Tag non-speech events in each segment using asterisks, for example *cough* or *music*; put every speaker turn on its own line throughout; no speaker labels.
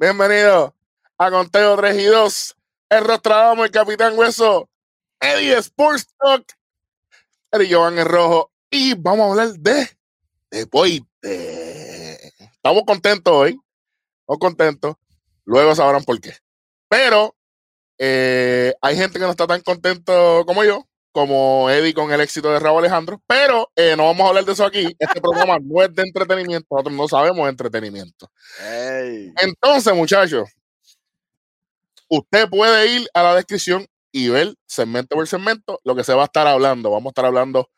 Bienvenido a Conteo 3 y 2. El Rostradamo, el Capitán Hueso, Eddie Sports Talk, Eddie Giovanni Rojo. Y vamos a hablar de deporte. Estamos contentos hoy. Estamos contentos. Luego sabrán por qué. Pero eh, hay gente que no está tan contento como yo, como Eddie con el éxito de Raúl Alejandro, pero eh, no vamos a hablar de eso aquí. Este programa *laughs* no es de entretenimiento, nosotros no sabemos de entretenimiento. Entonces, muchachos, usted puede ir a la descripción y ver segmento por segmento lo que se va a estar hablando. Vamos a estar hablando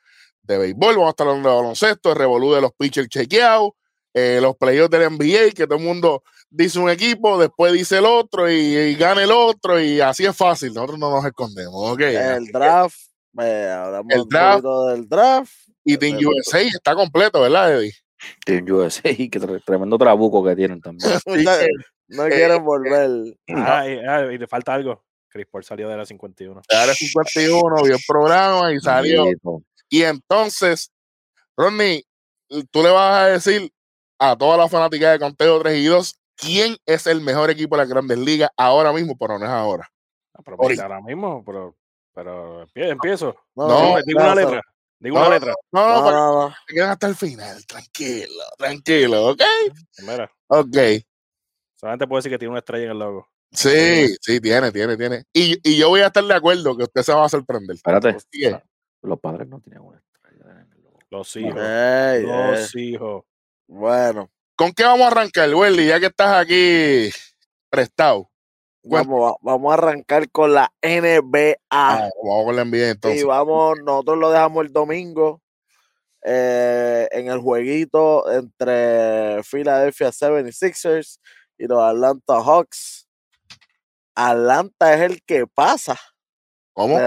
de béisbol, vamos a estar hablando de baloncesto, de revolú de los pitchers chequeados, eh, los playoffs del NBA, que todo el mundo dice un equipo, después dice el otro y, gana el otro y así es fácil. Nosotros no nos escondemos.
El draft, hablamos
el draft,
del draft.
Y Team USA está completo, ¿verdad, Eddie?
Team USA, *laughs* que tremendo trabuco que tienen también. *laughs*
no, quieren volver.
Ah, y, le falta algo. Chris Paul salió de la 51.
De la 51, vio el programa y salió. Y entonces, Rodney, tú le vas a decir a toda la fanática de Conteo 3 y 2 quién es el mejor equipo de las grandes ligas ahora mismo, pero no es ahora.
No, pero ahora mismo, pero, pero empiezo. No, no digo una letra. Digo una letra.
No, no, no, no. Te hasta el final. Tranquilo, tranquilo, ¿ok?
Mira.
Ok.
Solamente puedo decir que tiene una estrella en el logo.
Sí, sí, tiene, tiene, tiene. Y, y yo voy a estar de acuerdo que usted se va a sorprender.
Espérate. Los padres no tienen una estrella en el logo.
Los hijos. los hijos.
Bueno.
¿Con qué vamos a arrancar, Welly? Ya que estás aquí prestado.
Vamos, vamos a arrancar con la NBA.
Ah, vamos con la NBA entonces.
Y vamos, nosotros lo dejamos el domingo eh, en el jueguito entre Philadelphia 76ers y los Atlanta Hawks. Atlanta es el que pasa.
¿Cómo?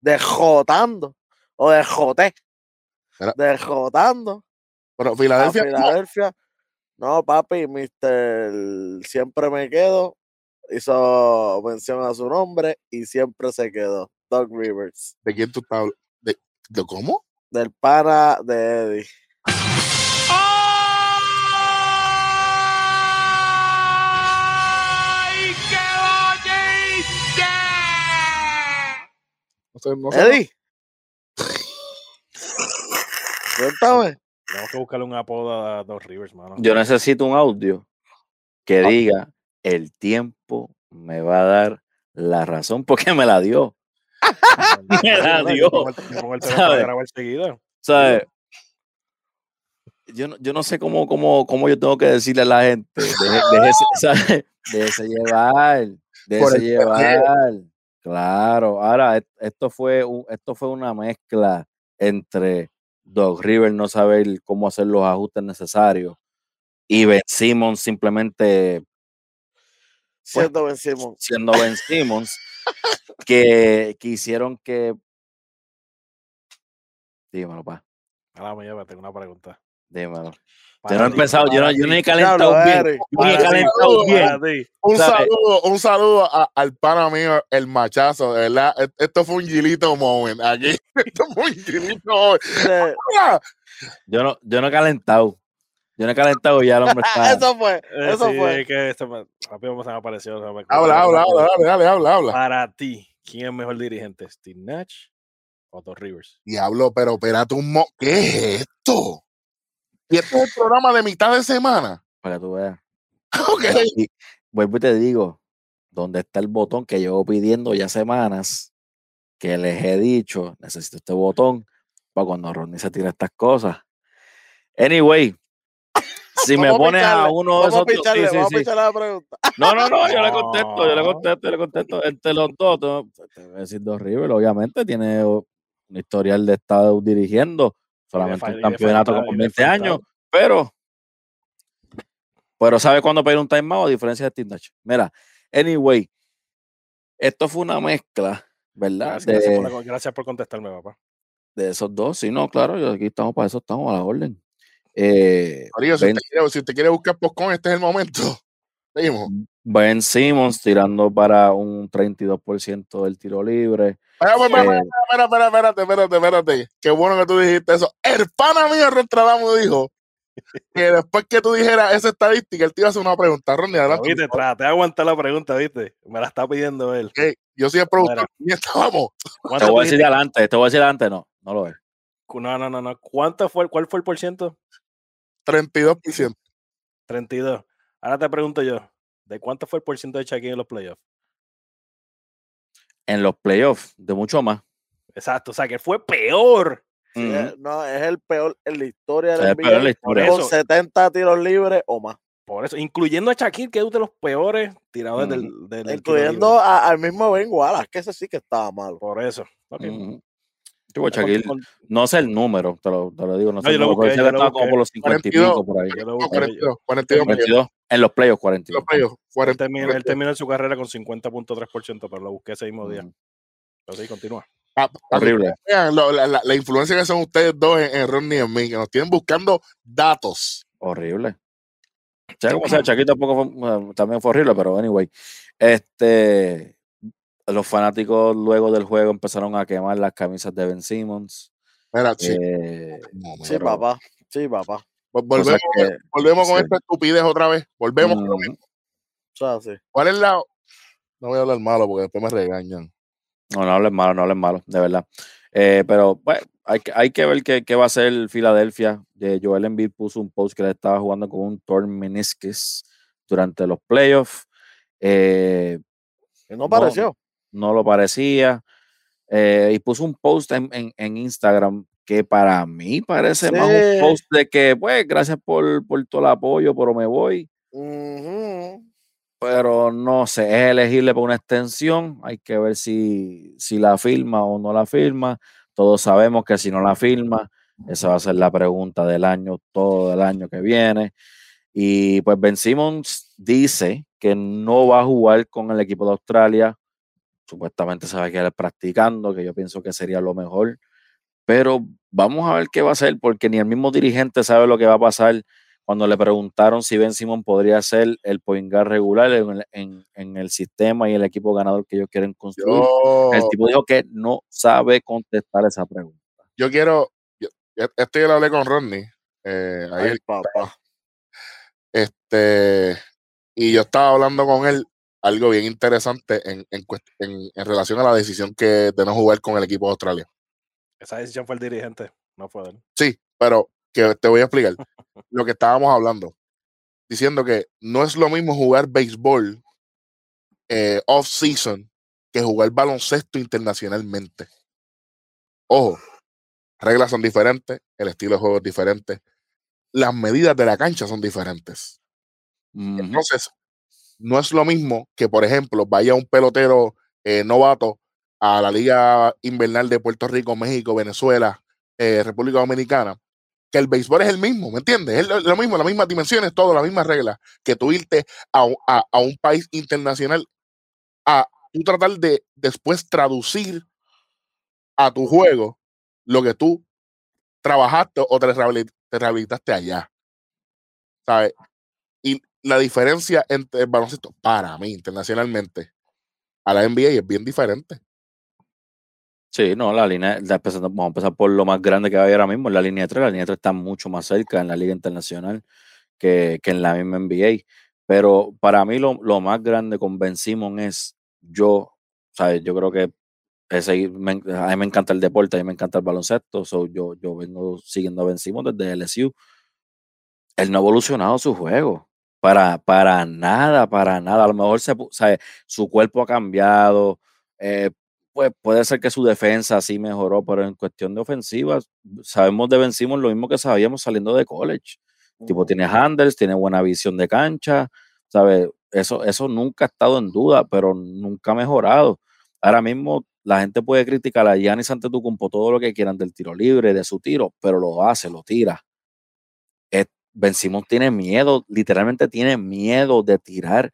De, jotando. O de joté. De jotando.
Pero Filadelfia.
Filadelfia. No, papi, Mister siempre me quedo. Hizo mención a su nombre y siempre se quedó. Doug Rivers.
¿De quién tú estás ¿De, ¿De cómo?
Del pana de Eddie.
¡Ay, qué
No sé, no
sé. Eddie. *laughs* Cuéntame.
Tenemos que buscarle un apodo a Dos Rivers, mano.
Yo necesito un audio que ah. diga el tiempo me va a dar la razón porque me la dio. me *laughs* la dio. ¿Sabes? Yo no, yo no sé cómo, cómo, cómo yo tengo que decirle a la gente. Deje, Déjese llevar. Déjese llevar. Claro. Ahora, esto fue, esto fue una mezcla entre Doug River no saber cómo hacer los ajustes necesarios y Ben Simmons simplemente
siendo Ben Simmons,
siendo Ben Simmons *laughs* que quisieron que dímelo pa
ahora tengo una pregunta
dímelo yo no he empezado, yo no, yo no he calentado bien. Yo he calentado bien.
Un saludo, un saludo al pana mío, el machazo, de verdad. E, esto fue un gilito moment. Aquí, *laughs* esto fue un gilito moment.
Yo no, yo no he calentado. Yo no he calentado y ya el hombre *laughs* está.
eso fue, eh, eso fue.
Es que esto me, rápido me apareció.
Habla, habla, habla, dale, dale, habla, habla.
Para ti, ¿quién es mejor dirigente? ¿Steve Nash o Dos Rivers?
Diablo, pero espérate un mo... ¿Qué es esto? Y este es el programa de mitad de semana.
Para que tú veas. *laughs*
Ok.
vuelvo y te digo, ¿dónde está el botón que llevo pidiendo ya semanas? Que les he dicho, necesito este botón para cuando Ronnie se tire estas cosas. Anyway, si me pones a uno de esos
dos. Sí, la pregunta.
No, no, no, yo le contesto, yo le contesto, yo le contesto. Entre los dos, te voy a decir dos River, obviamente, tiene un historial de estar dirigiendo solamente un campeonato con 20 años, pero, pero sabe cuándo pedir un timeout a diferencia de Steve Mira, anyway, esto fue una mezcla, ¿verdad?
Gracias, por, contestarme, papá.
De esos dos, sí, no, claro, yo aquí estamos para eso, estamos a la orden. Eh,
si, usted quiere, si, usted quiere, buscar postcon, este es el momento. *laughs* Seguimos.
Ben Simmons tirando para un 32% del tiro libre.
Espera, espera, espera, espérate, espérate, espérate. Qué bueno que tú dijiste eso. El pana mío Rostradamo dijo *laughs* que después que tú dijeras esa estadística, él te iba a hacer una pregunta, Ronnie. Adelante.
Viste, traté de aguantar la pregunta, ¿viste? Me la está pidiendo él.
Okay. Yo soy el productor. Y estábamos. *laughs*
Te voy a decir adelante, te voy a decir adelante, no, no lo es.
No, no, no, no. ¿Cuánto fue, ¿Cuál fue el por ciento?
32%.
32. Ahora te pregunto yo, ¿de cuánto fue el por ciento de Shaquille en los playoffs?
En los playoffs, de mucho más.
Exacto, o sea que fue peor.
Sí, -huh. No, es el peor en la historia
del NBA. En la historia.
Con 70 tiros libres o más.
Por eso, incluyendo a Shaquille, que es uno de los peores tiradores del, del,
Incluyendo a, al mismo Ben Wallace, que ese sí que estaba malo.
Por eso. Okay.
Tipo, Shaquille, no sé el número, te lo, te lo digo, no sé el número, busqué, estaba como por los 50 y pico por ahí.
42, 42,
42, en los playoffs 42.
Los playoffs,
40, él, termina, él terminó su carrera con 50.3%, pero lo busqué ese mismo día. Pero sí, continúa.
Ah,
Horrible.
Vean la, la, la, influencia que son ustedes dos en, en Ronnie y en mí, que nos tienen buscando datos.
Horrible. sea como sea, Chaquito tampoco fue, también fue horrible, pero anyway. Este, los fanáticos luego del juego empezaron a quemar las camisas de Ben Simmons.
Mira, sí.
Eh,
sí, pero, papá. Sí, papá.
Volvemos, que, volvemos con sí. esta estupidez otra vez. Volvemos mm. con lo mismo.
O sea, sí.
¿Cuál es la.? No voy a hablar malo porque después me regañan.
No, no hables malo, no hables malo, de verdad. Eh, pero bueno, hay, hay que ver qué, qué va a hacer Filadelfia. Eh, Joel Embiid puso un post que le estaba jugando con un torn meniscus durante los playoffs. Eh,
no pareció.
No, lo parecía. Eh, y puso un post en, en, en, Instagram que para mí parece sí. más un post de que, pues, gracias por, por todo el apoyo, pero me voy.
Uh -huh
pero no sé, es elegible por una extensión, hay que ver si, si la firma o no la firma. Todos sabemos que si no la firma, esa va a ser la pregunta del año, todo el año que viene. Y pues Ben Simmons dice que no va a jugar con el equipo de Australia. Supuestamente se va a quedar practicando, que yo pienso que sería lo mejor. Pero vamos a ver qué va a hacer, porque ni el mismo dirigente sabe lo que va a pasar cuando le preguntaron si Ben Simon podría ser el point guard regular en, en, en, el sistema y el equipo ganador que ellos quieren construir, yo, el tipo dijo que no sabe contestar esa pregunta.
Yo quiero, yo, esto yo lo hablé con Rodney, eh, ahí
Ay, papá. *laughs*
Este, y yo estaba hablando con él algo bien interesante en, en, en, relación a la decisión que de no jugar con el equipo de Australia.
Esa decisión fue el dirigente, no fue él.
Sí, pero que te voy a explicar *laughs* lo que estábamos hablando, diciendo que no es lo mismo jugar béisbol eh, off-season que jugar baloncesto internacionalmente. Ojo, reglas son diferentes, el estilo de juego es diferente, las medidas de la cancha son diferentes. Mm -hmm. Entonces, no es lo mismo que, por ejemplo, vaya un pelotero eh, novato a la Liga Invernal de Puerto Rico, México, Venezuela, eh, República Dominicana, que el béisbol es el mismo, ¿me entiendes? Es lo, mismo, las mismas dimensiones, todo, las mismas reglas, que tú irte a, a, a, un país internacional a tú tratar de después traducir a tu juego lo que tú trabajaste o te rehabilitaste allá. ¿Sabes? La diferencia entre el baloncesto, para mí, internacionalmente, a la NBA es bien diferente.
Sí, no, la línea, vamos a empezar por lo más grande que hay ahora mismo, la línea 3. La línea 3 está mucho más cerca en la Liga Internacional que, que en la misma NBA. Pero para mí lo, lo, más grande con Ben Simon es yo, ¿sabes? Yo creo que ese, a mí me encanta el deporte, a mí me encanta el baloncesto. So yo, yo vengo siguiendo a Ben Simon desde LSU. Él no ha evolucionado su juego. Para, para nada, para nada. A lo mejor se, ¿sabe? su cuerpo ha cambiado. Eh, pues puede ser que su defensa sí mejoró, pero en cuestión de ofensiva, sabemos de Ben Simmons lo mismo que sabíamos saliendo de college. Uh -huh. Tipo, tiene handles, tiene buena visión de cancha, ¿sabes? Eso, eso nunca ha estado en duda, pero nunca ha mejorado. Ahora mismo la gente puede criticar a Giannis Antetokounmpo todo lo que quieran del tiro libre, de su tiro, pero lo hace, lo tira. Ben Simmons tiene miedo, literalmente tiene miedo de tirar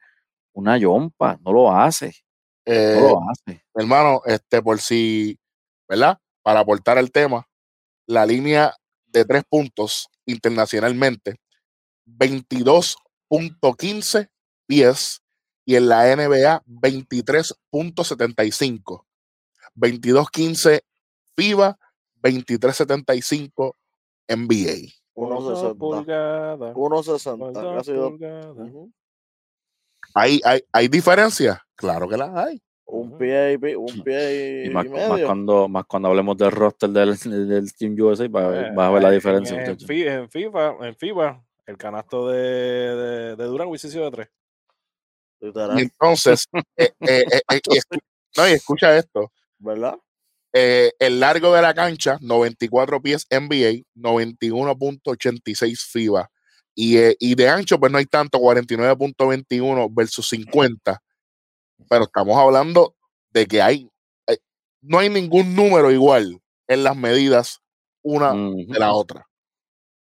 una yompa, no lo hace.
Eh,
no lo hace.
Hermano, este, por si, ¿verdad? Para aportar el tema, la línea de tres puntos internacionalmente, 22.15 pies y en la NBA 23.75. 22.15 FIBA, 23.75 NBA.
1.60.
pulgadas.
1.60.
dos
Casi dos.
pulgadas.
Ujú.
¿Hay, hay, ¿Hay diferencias? Claro que las hay.
Un pie y, un pie y,
Y más,
y
más
medio.
cuando, más cuando hablemos del roster del, del Team USA, vas,
Eh,
vas a ver la
en-
diferencia,
En, en FIFA, en FIBA, el canasto de, de, de Durán hubiese sido de tres.
Y entonces, eh, eh, eh, eh, y escu- no, y escucha esto. *laughs*
¿Verdad?
Eh, el largo de la cancha, 94 pies NBA, 91.86 FIBA. Y, eh, y de ancho, pues no hay tanto, 49.21 versus 50. Pero estamos hablando de que hay, hay- no hay ningún número igual en las medidas una de la otra.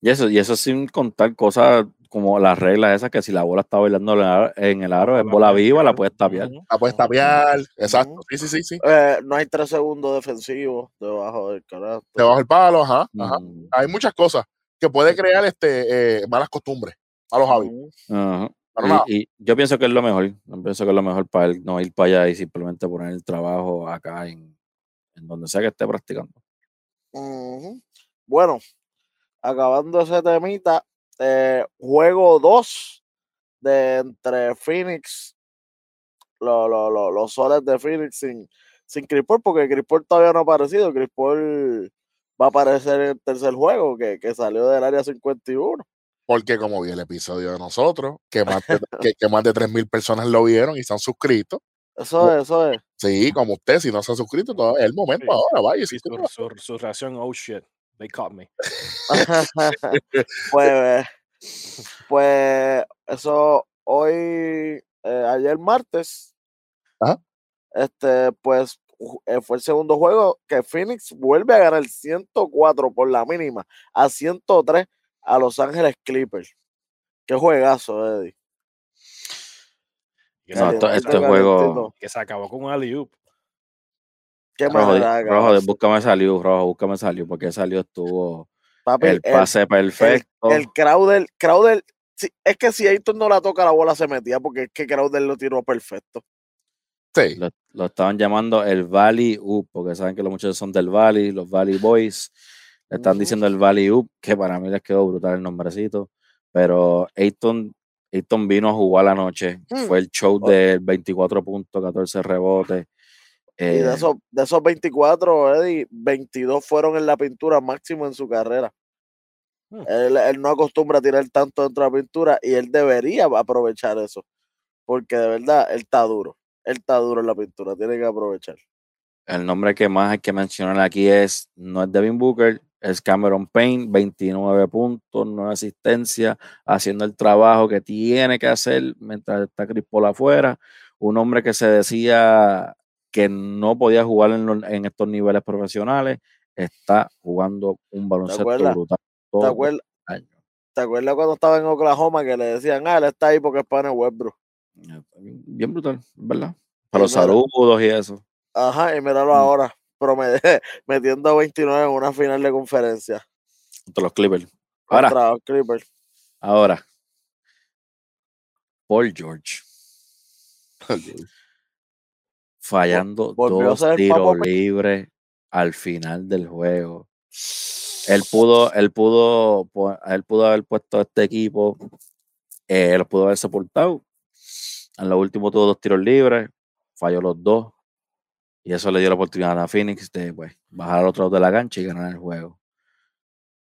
Y eso, y eso sin contar cosas como las reglas esas que si la bola está bailando en el aro- en el aro, es
La
bola viva, la puedes tapear.
La puedes tapear, exacto. Sí, sí, sí, sí.
Eh, no hay tres segundos defensivos debajo del canasto.
Debajo del palo, ajá, ajá.
Mm,
Hay muchas cosas que puede crear este eh, malas costumbres, malos hábitos.
Ajá. Y- yo pienso que es lo mejor. Yo pienso que es lo mejor para él no ir para allá y simplemente poner el trabajo acá en, en donde sea que esté practicando.
Bueno, acabando ese temita, eh, juego 2 de entre Phoenix, lo- lo- lo- los soles de Phoenix sin, sin Chris Paul, porque Chris Paul todavía no ha aparecido. Chris Paul va a aparecer en el tercer juego, que, que salió del área 51.
porque como vi el episodio de nosotros, que más de, que, que más de 3.000 personas lo vieron y se han suscrito.
Eso es, eso es.
Sí, como usted, si no se ha suscrito, todavía es el momento
Sí.
ahora, vaya.
su, su, su reacción, oh shit, they caught me.
pues, pues eso hoy, eh, ayer martes,
Ajá.
este, pues eh, fue el segundo juego que Phoenix vuelve a ganar 104 por la mínima a 103 a Los Ángeles Clippers. Qué juegazo, Eddie.
Que,
No, esto- este juego-
que se acabó con un alley-oop.
Qué
Rojo,
de
rojo, búscame salió, rojo, búscame salió, porque salió estuvo
Papi,
el
el,
pase perfecto.
el Crowder, Crowder, sí, es que si Ayton no la toca, la bola se metía, porque es que Crowder lo tiró perfecto.
Sí,
Lo, lo estaban llamando el Valley Up, porque saben que los muchachos son del Valley, los Valley Boys. Le están diciendo el Valley Up, que para mí les quedó brutal el nombrecito. Pero Ayton, Ayton vino a jugar la noche.
Mm.
Fue el show
Oh.
del 24 puntos, 14 rebotes.
Y de
Eh,
esos, de esos 24, Eddie, 22 fueron en la pintura máximo en su carrera.
Hmm.
Él, él no acostumbra a tirar tanto dentro de la pintura y él debería aprovechar eso. Porque de verdad, él está duro. Él está duro en la pintura, tiene que aprovechar.
el nombre que más hay que mencionar aquí es, no es Devin Booker, es Cameron Payne, 29 puntos, 9 asistencias, haciendo el trabajo que tiene que hacer mientras está Chris Paul afuera. Un hombre que se decía que no podía jugar en, los- en estos niveles profesionales, está jugando un baloncesto
acuerdas?
brutal.
¿Te acuerdas,
año.
¿Te acuerdas cuando estaba en Oklahoma que le decían, ah, él está ahí porque es pana Westbrook?
Bien brutal, ¿verdad? Para los
mira.
saludos y eso.
Ajá, y míralo
Mm.
ahora, promete- *laughs* metiendo 29 en una final de conferencia
Contra los Clippers. Ahora,
contra los Clippers.
ahora. Paul George. *laughs* fallando
volvió
dos tiros libres al final del juego. Él pudo, *sniffs* él pudo, pu- él pudo haber puesto a este equipo, eh, él pudo haber soportado. En lo último tuvo dos tiros libres, falló los dos. Y eso le dio la oportunidad a Phoenix de pues, bajar al otro lado de la cancha y ganar el juego.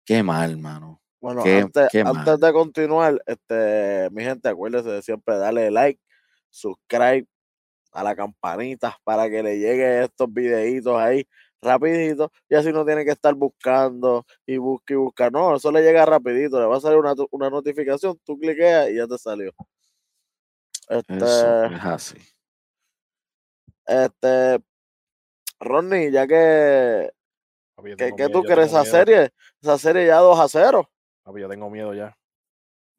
Qué mal, mano.
Bueno,
Qué-
antes,
qué
antes de continuar, este, mi gente, acuérdense de siempre darle like, subscribe a la campanita para que le lleguen estos videitos ahí rapidito y así no tiene que estar buscando y busca y busca. No, eso le llega rapidito, le va a salir una, una notificación, tú cliqueas y ya te salió. Este,
Eso es así.
este, Ronnie, ya que,
Papi,
que, tú crees esa
miedo.
serie, esa serie ya 2 a 0.
Papi, yo tengo miedo ya.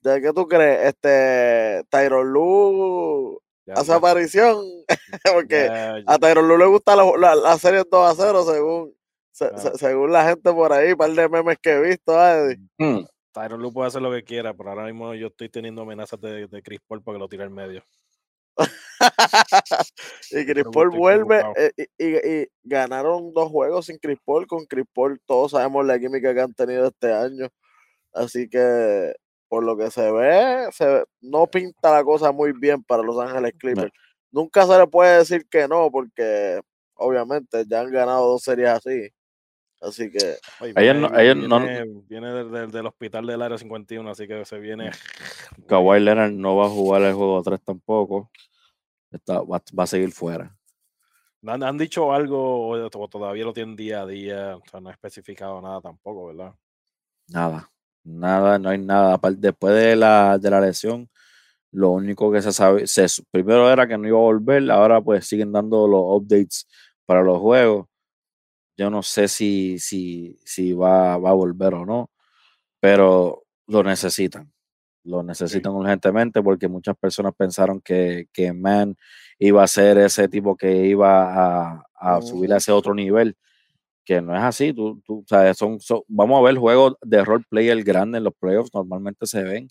¿De qué tú crees? Este, Tyron Lu
Ya,
hace
ya,
aparición, *laughs* *laughs* porque
ya,
a Tyron Lu le gusta la, la, la serie 2 a 0 según, se- se- según la gente por ahí, un par de memes que he visto, ah, Eddie.
Mm,
Tyron Lue puede hacer lo que quiera, pero ahora mismo yo estoy teniendo amenazas de, de Chris Paul para que lo tire al medio. *laughs*
y Chris Paul vuelve eh, y, y- y ganaron dos juegos sin Chris Paul. Con Chris Paul todos sabemos la química que han tenido este año. Así que por lo que se ve, se no pinta la cosa muy bien para Los Ángeles Clippers. Nunca se le puede decir que no, porque obviamente ya han ganado dos series así. Así que.
viene, del, hospital del área 51, así que se viene. *laughs*
Kawhi Leonard no va a jugar el juego 3 tampoco. Está, va, a seguir fuera.
¿Han, ¿Han, dicho algo o todavía lo tienen día a día? O sea, no ha especificado nada tampoco, ¿verdad?
Nada, nada, no hay nada. Después de la, de la lesión, lo único que se sabe, se, primero era que no iba a volver, ahora pues siguen dando los updates para los juegos. Yo no sé si, si, si va, va a volver o no, pero lo necesitan. Lo necesitan urgentemente porque muchas personas pensaron que, que Man iba a ser ese tipo que iba a, a subir a ese otro nivel que no es así. Tú, tú sabes, son, vamos a ver juegos de role player grande en los playoffs, normalmente se ven,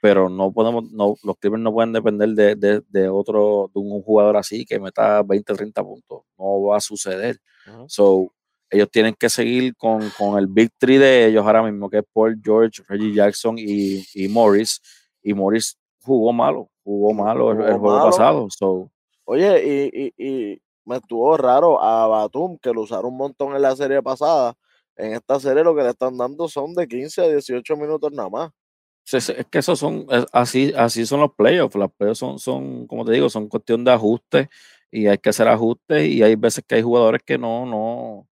pero no podemos, no, los Clippers no pueden depender de, de, otro, de un jugador así que meta 20, 30 puntos. No va a suceder. So, ellos tienen que seguir con, con, el Big Three de ellos ahora mismo, que es Paul George, Reggie Jackson y, y Morris. Y Morris jugó malo, jugó malo el, juego pasado. So.
Oye, y, y, y, me estuvo raro a Batum, que lo usaron un montón en la serie pasada. En esta serie lo que le están dando son de 15 a 18 minutos nada más.
Es que esos son, así, así son los playoffs. Los playoffs son, son, como te digo, son cuestión de ajustes y hay que hacer ajustes y hay veces que hay jugadores que no, no,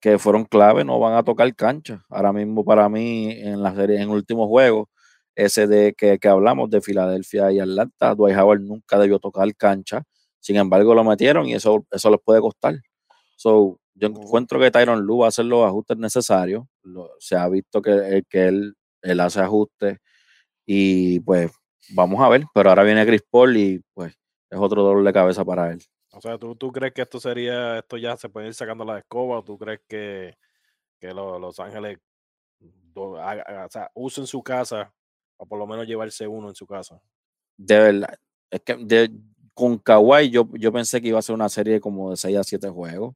que fueron clave, no van a tocar cancha. Ahora mismo para mí en la serie, en el último juego, ese de que, que hablamos de Filadelfia y Atlanta, Dwight Howard nunca debió tocar cancha. Sin embargo, lo metieron y eso, eso les puede costar. So, yo encuentro que Tyron Lu va a hacer los ajustes necesarios. se ha visto que, que él él hace ajustes y pues vamos a ver, pero ahora viene Chris Paul y pues es otro dolor de cabeza para él.
O sea, ¿tú, tú crees que esto sería, esto ya se puede ir sacando la escoba o tú crees que, que Los Ángeles o sea, usen su casa o por lo menos llevarse uno en su casa?
De verdad, es que de, con Kawhi yo, yo pensé que iba a ser una serie como de 6 a 7 juegos.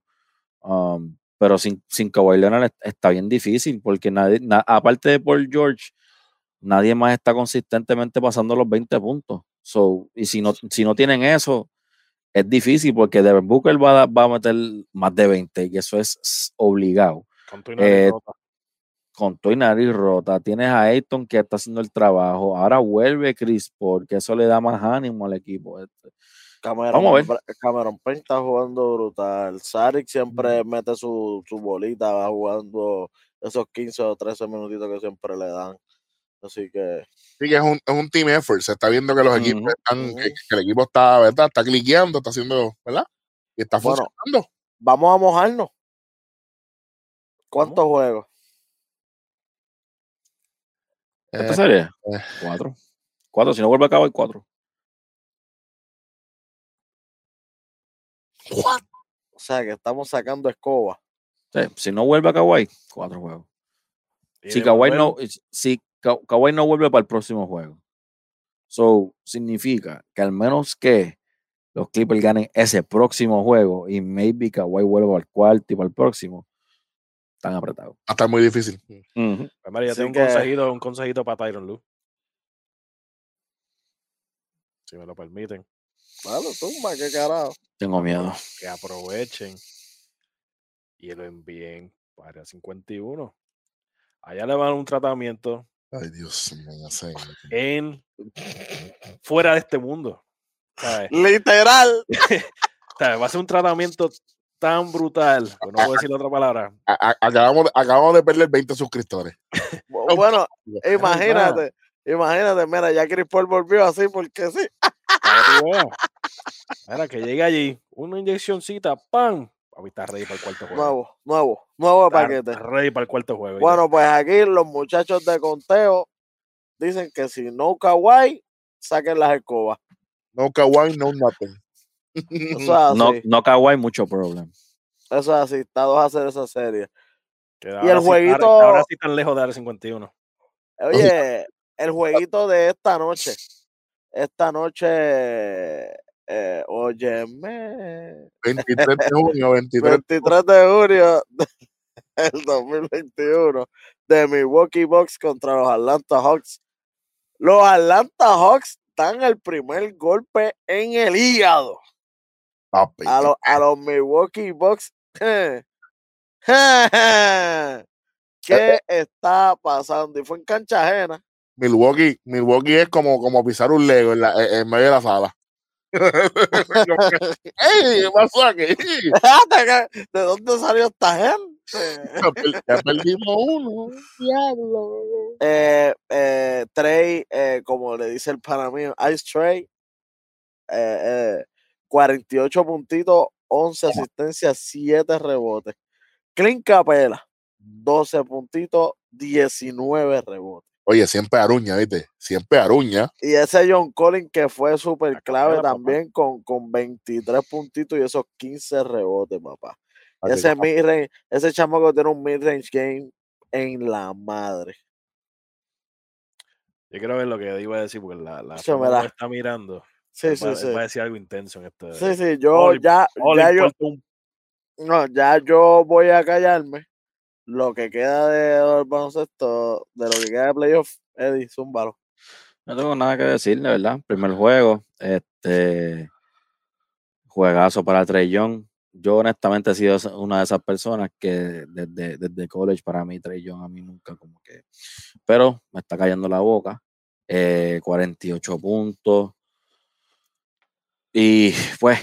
Um, pero sin, sin Kawhi Leonard está bien difícil porque nadie, aparte de Paul George, nadie más está consistentemente pasando los 20 puntos. So, y si no, si no tienen eso, es difícil porque Devin Booker va a, va a meter más de 20 y eso es obligado. Eh. Con tu nariz rota. Tienes a Ayton que está haciendo el trabajo. Ahora vuelve Chris Paul, que eso le da más ánimo al equipo. Este.
Cameron, Vamos a ver. Cameron Payne está jugando brutal. Sarik siempre mete su, su bolita, va jugando esos 15 o 13 minutitos que siempre le dan. Así que.
Sí, que es un, es un team effort. Se está viendo que los equipos están, que, el equipo está, ¿verdad? Está cliqueando, está haciendo, ¿verdad? Y está funcionando.
vamos a mojarnos. ¿Cuántos juegos?
¿Esta eh, serie? Eh. Cuatro. Cuatro. Si no vuelve a cabo, hay cuatro.
O sea, que estamos sacando escoba.
si no vuelve a Kawhi, cuatro juegos. Si Kawhi, no, si Kawhi no vuelve para el próximo juego, so significa que al menos que los Clippers ganen ese próximo juego y maybe Kawhi vuelva al cuarto y para el próximo, están apretados.
Va a estar muy difícil.
Uh ya tengo un, consejito, un consejito para Tyron Lu. Si me lo permiten.
Tumba, qué carajo.
Tengo miedo.
Que aprovechen y lo envíen para 51. Allá le van un tratamiento.
Ay, Dios mío.
En fuera de este mundo.
Literal. *laughs*
Va a ser un tratamiento tan brutal. no puedo decir otra palabra.
Acabamos, acabamos de perder 20 suscriptores.
bueno, *laughs* imagínate, imagínate, mira, ya Chris Paul volvió así porque sí.
Mira, que llegue allí, una inyeccióncita, ¡pam! Ahí está ready para el cuarto juego.
Nuevo, nuevo, nuevo paquete.
Ready para el cuarto juego.
Bueno, pues aquí los muchachos de conteo dicen que si no kawaii, saquen las escobas.
No kawaii, no nothing. *laughs* *laughs*
no, no kawaii, mucho problema.
Eso es así, está dos a hacer esa serie. y el jueguito.
ahora, sí están lejos de dar 51.
Oye, el jueguito de esta noche esta noche, eh, óyeme.
23 de junio, *laughs* 23,
23 de junio. el 2021 de Milwaukee Bucks contra los Atlanta Hawks. Los Atlanta Hawks dan el primer golpe en el hígado. A, los- a los Milwaukee Bucks. *laughs* ¿Qué está pasando? Y fue en cancha ajena.
Milwaukee, Milwaukee es como, como pisar un Lego en, la, en medio de la sala. *laughs* ¡Ey! ¿Qué pasó aquí? *laughs*
¿De dónde salió esta gente?
Ya perdimos uno. Diablo.
eh, eh, Trey, eh, como le dice el pana mío, Ice Trey, eh, eh, 48 puntitos, 11 asistencias, 7 rebotes. Clint Capela, 12 puntitos, 19 rebotes.
Oye, siempre aruña, ¿viste? Siempre aruña.
Y ese John Collins que fue súper clave también con, con 23 puntitos y esos 15 rebotes, papá.
Así
Ese mid-range, ese chamaco tiene un mid-range game en la madre.
Yo quiero ver lo que iba a decir porque la, la
me
me está mirando.
Sí, sí,
va,
sí.
va a decir algo intenso en este.
Sí, sí, yo
All-
ya,
all
ya yo, no, ya yo voy a callarme. Lo que queda de baloncesto, de lo que queda de playoff, Eddie, zúmbalo.
No tengo nada que decir, de verdad. Primer juego, este juegazo para Trey Young. Yo honestamente he sido una de esas personas que desde, desde college para mí Trey Young a mí nunca como que... Pero me está cayendo la boca. eh, 48 puntos. Y pues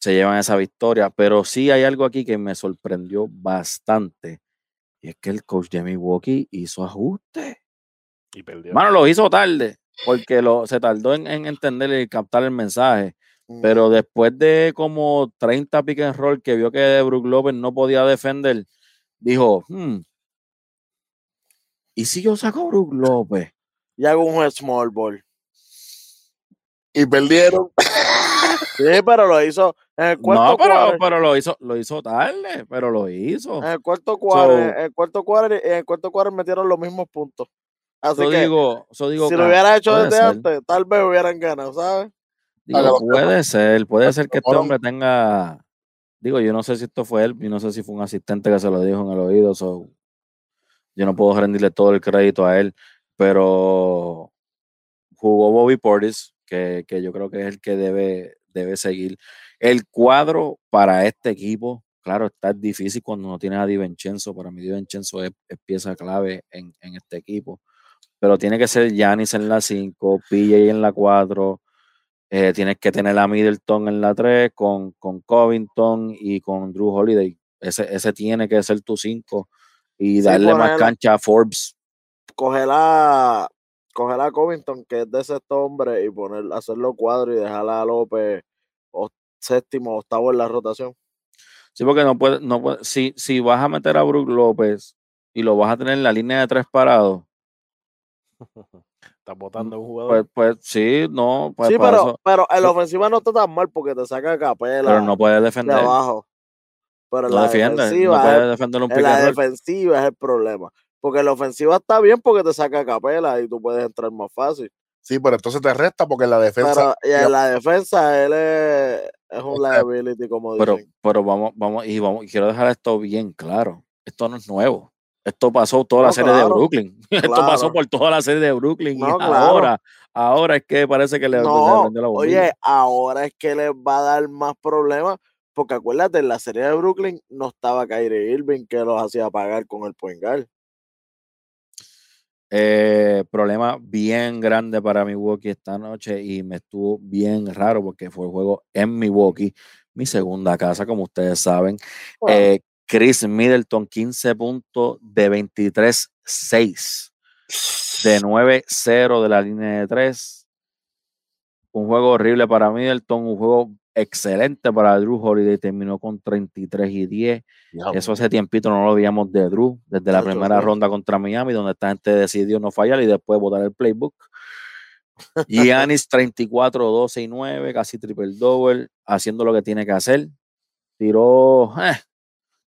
se llevan esa victoria. Pero sí hay algo aquí que me sorprendió bastante. Y es que el coach de Milwaukee hizo ajustes.
y perdió.
Mano, lo hizo tarde, porque lo, se tardó en, en entender y captar el mensaje. Pero después de como 30 pick and roll que vio que Brook López no podía defender, dijo, "Hmm, ¿y si yo saco a Brook López?
Y hago un small ball.
Y perdieron.
Sí, pero lo hizo en el cuarto
No, pero,
quarter.
pero lo hizo, lo hizo tarde, pero lo hizo.
En el cuarto cuadro,
So-
en el cuarto cuadro, en el cuarto cuadro metieron los mismos puntos. Así
Yo
que
digo, yo digo,
si lo hubiera hecho desde
ser.
antes, tal vez hubieran ganado, ¿sabes?
digo, puede ser, puede ser que este hombre tenga, digo, yo no sé si esto fue él, yo no sé si fue un asistente que se lo dijo en el oído, so, yo no puedo rendirle todo el crédito a él, pero jugó Bobby Portis, que, que yo creo que es el que debe, debe seguir. El cuadro para este equipo, claro, está difícil cuando no tienes a Di Vincenzo. Para mí, Di Vincenzo es, es pieza clave en, en este equipo. Pero tiene que ser Giannis en la 5, PJ en la 4. eh, tienes que tener a Middleton en la 3 con, con Covington y con Drew Holiday. Ese, ese tiene que ser tu 5 y
Sí,
darle más cancha a Forbes.
Coger a, coger a Covington, que es de sexto hombre, y poner, hacerlo cuadro y dejar a López o- séptimo, octavo en la rotación.
Sí, porque no puede, no puede, si, si vas a meter a Brook López y lo vas a tener en la línea de tres parados,
Estás votando a un jugador.
pues, pues sí, no, pues
sí, pero,
eso-
pero en la
no-
ofensiva no está tan mal porque te saca capela
pero no puede
de
defender.
abajo. Pero en
No
la
defiende, no
defensiva,
puede
es-
defender un
en la defensiva es el problema. Porque la ofensiva está bien porque te saca capela y tú puedes entrar más fácil.
Sí, pero entonces te resta porque en la defensa.
Pero y en la defensa él es, es un liability, como
Pero,
dicen.
pero vamos, vamos, y vamos, y quiero dejar esto bien claro. Esto no es nuevo. Esto pasó toda la serie de
claro,
Brooklyn. *laughs* Esto pasó por toda la serie de Brooklyn.
No,
y
claro.
ahora, ahora es que parece que le, le
No,
la bombilla.
oye, ahora es que les va a dar más problemas. Porque acuérdate, en la serie de Brooklyn no estaba Kyrie Irving que los hacía pagar con el point guard.
Eh, problema bien grande para Milwaukee esta noche y me estuvo bien raro porque fue el juego en Milwaukee, mi segunda casa, como ustedes saben. Eh, Chris Middleton, 15 puntos de 23-6, de 9-0 de la línea de 3. Un juego horrible para Middleton, un juego excelente para Drew Holiday, terminó con 33 y 10.
Diablo.
Eso hace tiempito no lo veíamos de Drew, desde la primera ronda contra Miami, donde esta gente decidió no fallar y después votar el playbook. *laughs* Giannis 34, 12 y 9, casi triple double, haciendo lo que tiene que hacer. Tiró, eh,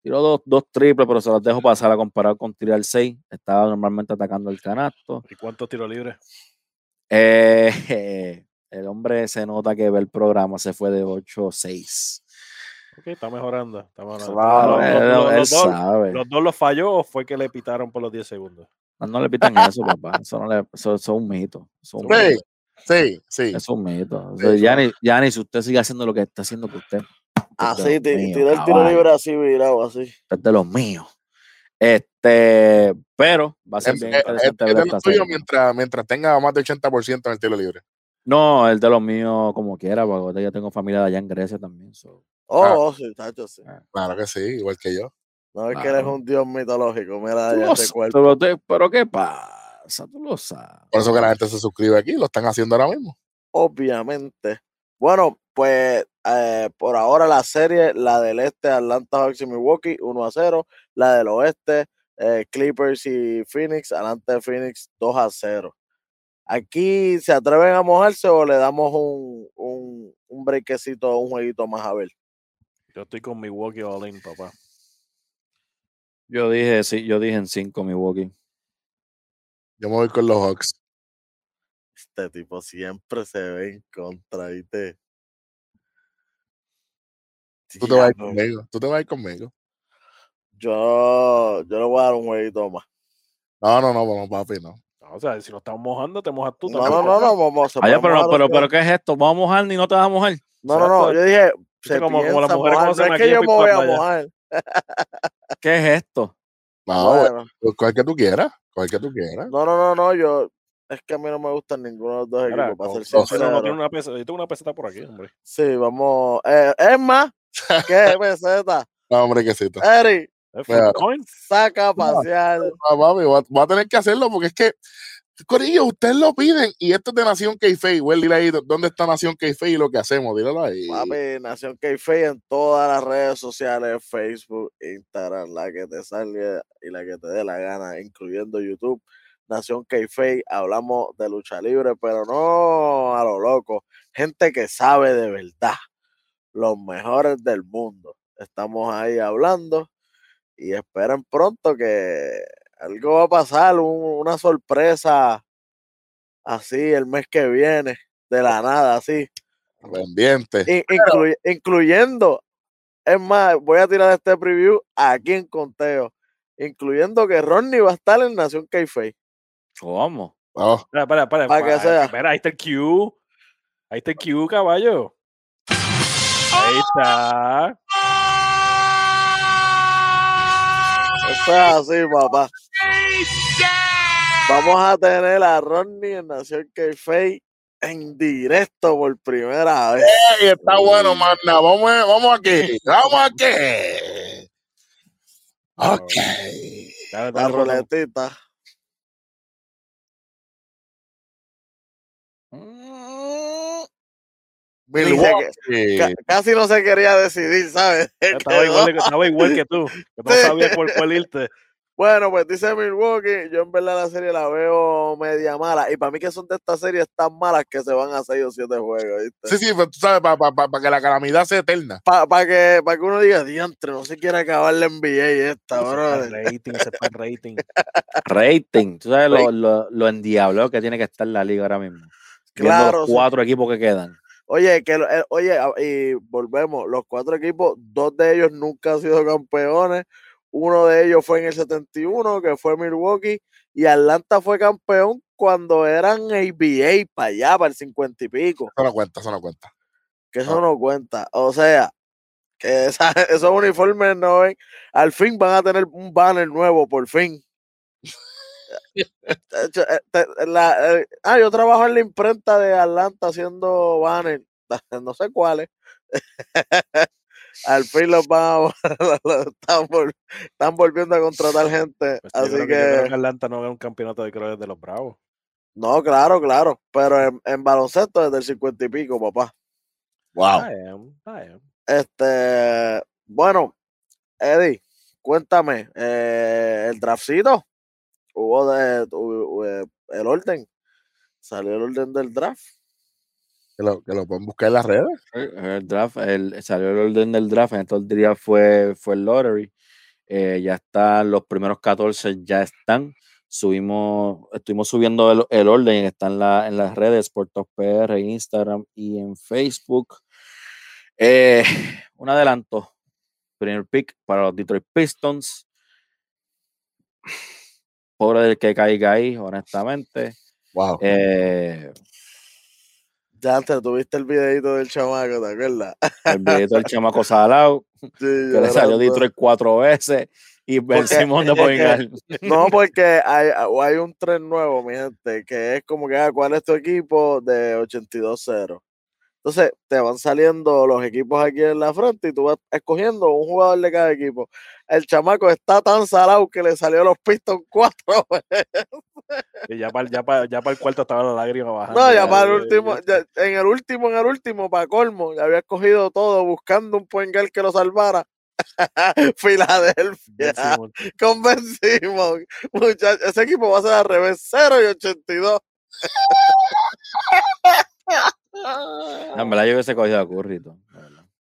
tiró dos, dos triples, pero se los dejo pasar a comparar con tirar 6. Estaba normalmente atacando el canasto.
¿Y cuántos tiros libres?
Eh, *laughs* el hombre se nota que ve el programa, se fue de 8 6.
Ok, está mejorando. Está mejorando.
Claro,
Los-
él,
los- los-
él
los dos-
sabe.
¿Los dos los falló o fue que le pitaron por los 10 segundos?
No, no le pitan eso, papá. Eso, no le, eso, eso es un mito. Eso es un
Sí,
mito.
sí, sí.
Eso es un mito. O
Sí,
sea,
sí.
Gianni, Gianni, si usted sigue haciendo lo que está haciendo que usted.
Así,
mío,
tira el tiro libre así virado, así.
es de los míos. Este, pero va a ser
Es,
bien
es-
interesante
es
ver
de
esta serie.
mientras, mientras tenga más de 80% en el tiro libre.
No, el de los míos como quiera, porque yo tengo familia de allá en Grecia también. so.
Oh,
Ah.
oh, sí, tacho, sí.
Claro que sí, igual que yo.
No es que eres un dios mitológico, mira ya
lo
ese
sa-
cuerpo.
pero, te- pero ¿qué pasa? Tú lo sabes.
Por eso que la gente se suscribe aquí, lo están haciendo ahora mismo.
Obviamente. Bueno, pues eh, por ahora la serie, la del este, Atlanta Hawks y Milwaukee, 1 a 0. La del oeste, eh, Clippers y Phoenix, adelante de Phoenix, 2 a 0. Aquí se atreven a mojarse o le damos un, un, un brequecito, un jueguito más a ver.
Yo estoy con Milwaukee All In, papá.
Yo dije, sí, yo dije en 5 Milwaukee.
Yo me voy con los Hawks.
Este tipo siempre se ve en contra, ¿viste?
Tú te vas a ir
Diablo,
conmigo. Tú te vas a ir conmigo.
Yo, yo le voy a dar un jueguito más.
No, no, no, vamos, papi, no.
No, o sea, si nos estamos mojando, te mojas tú
No, no, no, no, vamos a
Oye, pero,
mojar
pero, pero. ¿qué es esto? ¿Vamos a mojar y no te vas a mojar?
No, no, no, yo dije, se
como- como las mujeres
mojar, no
se
es que yo me voy a mojar. *laughs*
¿Qué es esto?
No,
Bueno,
pues, el que tú quieras. El que tú quieras.
no, no, no, no, yo, es que a mí no me gustan ninguno de los dos
Mira,
equipos, para ser
sincero,
no, no una peseta, yo tengo una peseta por aquí, hombre.
Sí, vamos, eh, es más, *laughs* ¿qué peseta?
No, hombre, que sí.
Eri,
¿Es
Mira.
full coin?
saca a pasear.
Ah, papi, voy a, voy a tener que hacerlo porque es que, Corillo, ustedes lo piden y esto es de Nación K-Fey. Well, dile ahí dónde está Nación K-Fey y lo que hacemos. Dígalo ahí.
Papi, Nación k en todas las redes sociales, Facebook, Instagram, la que te salga y la que te dé la gana, incluyendo YouTube. Nación k hablamos de lucha libre, pero no a lo loco. Gente que sabe de verdad, los mejores del mundo. Estamos ahí hablando y esperen pronto que algo va a pasar, un- una sorpresa así el mes que viene, de la nada, así.
Pendiente.
In- incluy- incluyendo, es más, voy a tirar este preview aquí en conteo, incluyendo que Ronnie va a estar en Nación k
¿Cómo?
Oh,
Espera, espera, espera.
Pa' que sea.
Espera, ahí está el Q. Ahí está el Q, caballo. Ahí está.
Esto es así, papá. Vamos a tener a Ronnie en Nación k en directo por primera vez.
ey, está bueno, manda. Vamos, a- vamos aquí. Vamos aquí. Ok.
Dale,
La
dale,
ruletita.
Milwaukee.
Ca- casi no se quería decidir, ¿sabes? *laughs*
Estaba igual, de- estaba igual que tú. Que no *laughs*
Sí.
sabía por cuál irte.
Bueno, pues dice Milwaukee, yo en verdad la serie la veo media mala. Y para mí que son de estas series tan malas que se van a 6 o 7 juegos, ¿viste?
Sí, sí, pero tú sabes, para que la calamidad sea eterna.
Para que, pa' que uno diga, diantre, no se quiere acabar la NBA esta, bro. *laughs*
rating, se fue el rating.
Rating. ¿Tú sabes lo, lo, lo endiablado que tiene que estar la liga ahora mismo? Viendo los
sí.
cuatro equipos que quedan.
Oye, que, eh, oye, a- y volvemos, los cuatro equipos, dos de ellos nunca han sido campeones. Uno de ellos fue en el 71, que fue Milwaukee, y Atlanta fue campeón cuando eran ABA para allá, para el 50 y pico.
Eso no cuenta, eso no cuenta.
que eso no cuenta. O sea, que esa- *laughs* esos uniformes no ven. Al fin van a tener un banner nuevo, por fin. La- eh, ah, yo trabajo en la imprenta de Atlanta haciendo banner. *laughs* No sé cuáles. Al fin los van *laughs* están, vol- están volviendo a contratar gente.
Pues yo
así
creo
que,
que, yo creo que Atlanta no gana un campeonato de creo de los Bravos.
no, claro, claro. Pero en, en baloncesto desde el 50 y pico, papá.
Wow.
I am, I am.
Este, bueno, Eddie, cuéntame, eh, el draftcito, hubo de, el orden, salió el orden del draft.
Que lo, que lo pueden buscar en las redes.
El draft, el, salió el orden del draft, en estos días fue, fue el lottery. eh, ya están los primeros 14, ya están. Subimos, estuvimos subiendo el, el orden, está en, la, en las redes, por PR, Instagram y en Facebook. Eh, *laughs* un adelanto. Primer pick para los Detroit Pistons. Pobre del que caiga ahí, honestamente.
Wow.
Eh,
Ya antes tuviste el videito del chamaco, ¿te acuerdas?
el videito del chamaco *laughs* Salao,
Sí,
que le salió. Detroit cuatro veces. Y Ben Simón de Poingal.
No, *laughs* porque hay, hay un tren nuevo, mi gente, que es como que, ah, ¿cuál es tu equipo de 82-0? Entonces, te van saliendo los equipos aquí en la frente y tú vas escogiendo un jugador de cada equipo. El chamaco está tan salado que le salió los Pistons cuatro *laughs* veces.
Y ya para ya pa- ya pa el cuarto estaba la lágrima bajando.
No, ya para el último,
ya-
en el último, en el último, para colmo, ya había escogido todo buscando un guard que lo salvara. *laughs* Filadelfia. Convencimos. Muchachos, ese equipo va a ser al revés, 0 y 82. *laughs*
En verdad, yo hubiese cogido a Curry. todo.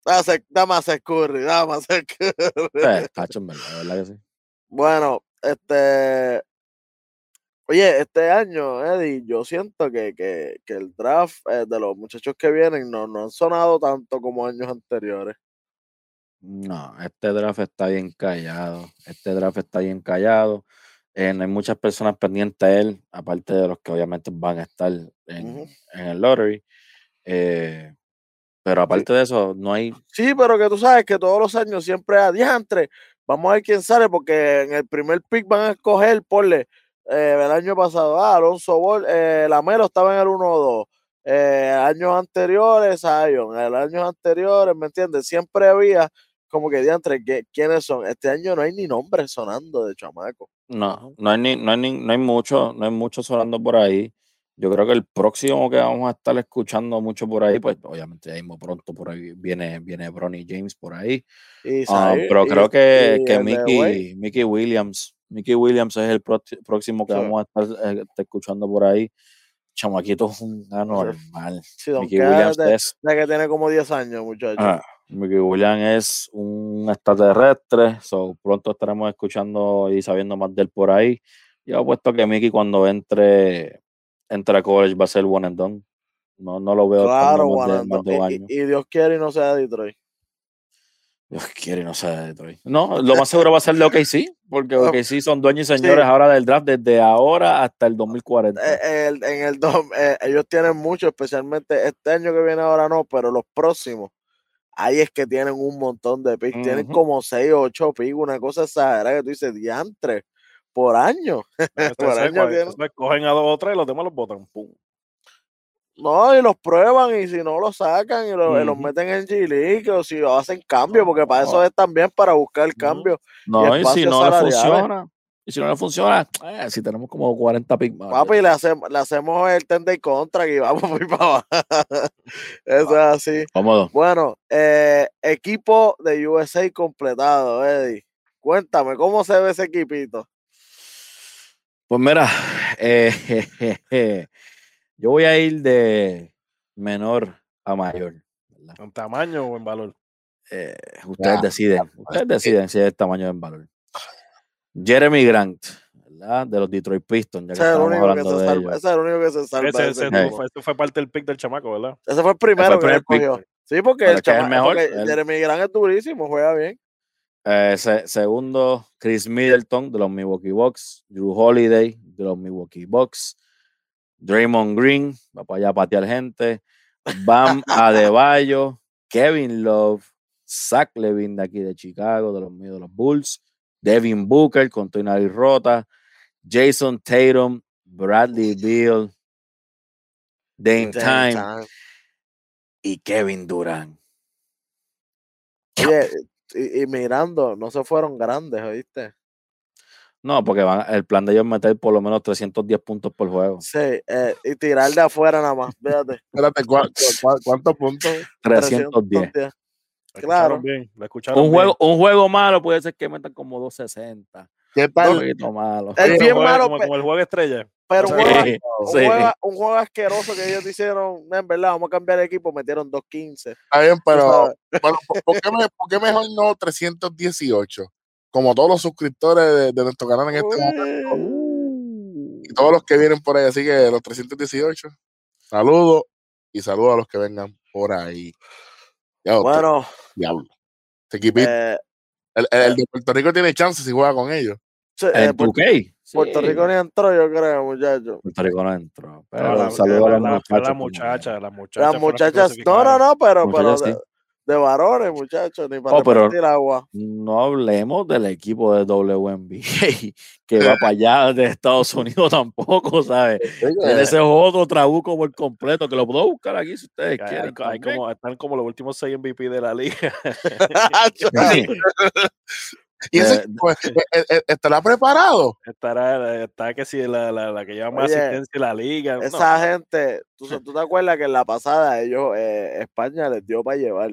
Dame, dame a hacer Curry, dame a hacer Curry.
Eh, tacho, en verdad, de verdad que sí.
Bueno, este. Oye, este año, Eddie, yo siento que, que, que el draft eh, de los muchachos que vienen no, no han sonado tanto como años anteriores.
No, este draft está bien callado. Este draft está bien callado. Eh, no hay muchas personas pendientes a él, aparte de los que obviamente van a estar en el lottery. Eh, pero aparte de eso, no hay.
Sí, pero que tú sabes que todos los años siempre hay diantre. Vamos a ver quién sale, porque en el primer pick van a escoger, ponle, eh, el año pasado, ah, Alonso Ball, eh, Lamelo estaba en el 1-2. Eh, años anteriores, Zion, el años anteriores, ¿me entiendes? Siempre había como que diantre, ¿qué- ¿quiénes son? Este año no hay ni nombres sonando de chamaco.
No, no hay, ni, no, hay ni- no hay mucho, no hay mucho sonando por ahí. Yo creo que el próximo que vamos a estar escuchando mucho por ahí, pues obviamente ya mismo pronto por ahí viene, viene Bronny James por ahí. Ah, pero
y-
creo que,
y
que. Mickey, Mickey Williams, Mickey Williams es el próximo que
Sí.
vamos a estar eh, escuchando por ahí. Chamaquito es un anormal.
Sí,
Mickey Williams
de-
es,
de que tiene como 10 años, muchachos.
ah, Mickey Williams es un extraterrestre. So, pronto estaremos escuchando y sabiendo más de él por ahí. Yo apuesto que Mickey cuando entre, entre a college va a ser one and done. No, no lo veo
Claro,
de, más de
y, Dios quiere y no sea de Detroit.
Dios quiere y no sea de Detroit. No, lo más seguro va a ser de OKC, porque *laughs* OKC son dueños y señores ahora del draft desde ahora hasta el 2040.
Eh, el- en el dom- eh, ellos tienen mucho, especialmente este año que viene ahora no, pero los próximos. Ahí es que tienen un montón de picks. Tienen como 6 o 8 picks, una cosa exagerada que tú dices, diantre, por año. *laughs* Por año
entonces cogen a dos o tres y los demás los botan. Pum.
No, y los prueban y si no los sacan y, lo- y los meten en G-League o si hacen cambio, porque para eso es también para buscar
Ujú.
cambio.
no, y si no le funciona, y si no le funciona, eh, si tenemos como 40 picks más.
Papi, le hacemos, le hacemos el ten day contract y vamos *laughs* muy para abajo. Eso es así.
Cómodo.
Bueno, eh, equipo de USA completado, Eddie. Cuéntame, ¿cómo se ve ese equipito?
Pues mira, eh, *laughs* yo voy a ir de menor a mayor. ¿verdad?
¿En tamaño o en valor?
Eh, ustedes
Ya,
deciden, ustedes deciden si es el tamaño en valor. Jeremy Grant, ¿verdad? De los Detroit Pistons, ya que
Ese es el
estamos
único que
hablando
se
de ellos.
Ese es el único que se salva.
Ese, fue, ese fue parte del pick del chamaco, ¿verdad?
Ese fue el primero
el
que. Sí, porque
Pero
el,
que es el mejor,
porque Jeremy Grant es durísimo, juega bien.
Eh, se- segundo, Chris Middleton de los Milwaukee Bucks, Drew Holiday de los Milwaukee Bucks, Draymond Green, va para allá a patear gente, Bam *laughs* Adebayo, Kevin Love, Zach Levine de aquí de Chicago, de los míos de los Bulls, Devin Booker con tu nariz rota, Jason Tatum, Bradley Beal, Dame Time
time.
y Kevin Durant.
Oye, y, y mirando, no se fueron grandes, ¿oíste?
No, porque van, el plan de ellos es meter por lo menos 310 puntos por juego.
Sí, eh, y tirar de afuera nada más, fíjate.
Espérate, ¿cuá- *laughs* cuá- cuántos puntos?
310.
310.
¿La
Claro.
Un
bien?
juego, un juego malo puede ser que metan como 260.
¿Qué
Un
tal?
jueguito malo.
El
Como
bien malo,
Como, como el juego estrella.
Pero un juego, *laughs*
Sí,
un, juego, un juego asqueroso que ellos hicieron, en verdad, vamos a cambiar de equipo, metieron 2.15.
Está bien, pero bueno, ¿por, por qué me- por qué mejor no 318? Como todos los suscriptores de, de nuestro canal en este momento y todos los que vienen por ahí. Así que los 318, saludos y saludos a los que vengan por ahí. Ya,
Bueno,
diablo. Ese equipito.
eh,
el, el- el de Puerto Rico tiene chance si juega con ellos.
eh,
En 2K.
Puerto. Rico ni entró, yo creo, muchachos.
Puerto Rico no entró. Pero
la,
saludo a
la-
los
la- muchacha, las muchachas.
Las no, no, no, pero, pero de,
sí.
de varones, muchachos, ni para
Oh, pero-
repartir agua.
No hablemos del equipo de WNBA *laughs* que va para allá de Estados Unidos *laughs* tampoco, ¿sabes? Tiene ese otro trabuco por completo que lo puedo buscar aquí si ustedes
Hay-
quieren.
hay, como, están como los últimos seis MVP de la liga. *laughs*
Y ese
Eh,
equipo, eh, estará preparado.
Estará, está que si la, la, la que lleva más
Oye,
asistencia en la liga. no,
Esa gente, ¿tú, *laughs* ¿tú te acuerdas que en la pasada ellos, eh, España les dio para llevar?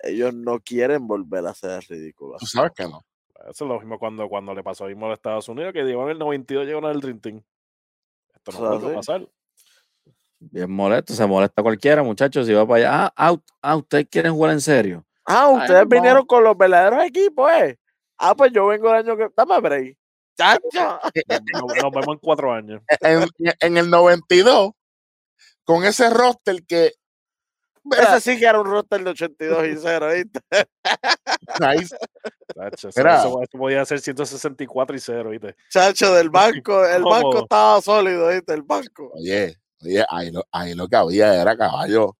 Ellos no quieren volver a ser ridículos.
Tú sabes que no.
Eso es lo mismo cuando, cuando le pasó mismo a los Estados Unidos, que llegó en el 92, llegó en el Dream Team. Esto no
O sea, sí.
pasar.
Bien molesto, se molesta cualquiera, muchachos, si va para allá. Ah, ah, ah, ustedes quieren jugar en serio.
Ah, ustedes vinieron con los verdaderos equipos, ¿eh? Ah, pues yo vengo el año que. Dame break. ¡Chacho!
Nos, nos vemos en cuatro años. *laughs*
En, en el 92, con ese roster que.
Ese sí que era un roster de 82 y 0, ¿viste? *laughs*
ahí-
Tacho, eso,
Mira.
eso- eso podía ser 164 y 0, ¿viste?
Chacho, del banco. El banco estaba sólido, ¿viste? El banco.
oye, oye, ahí lo, ahí lo que había era caballo.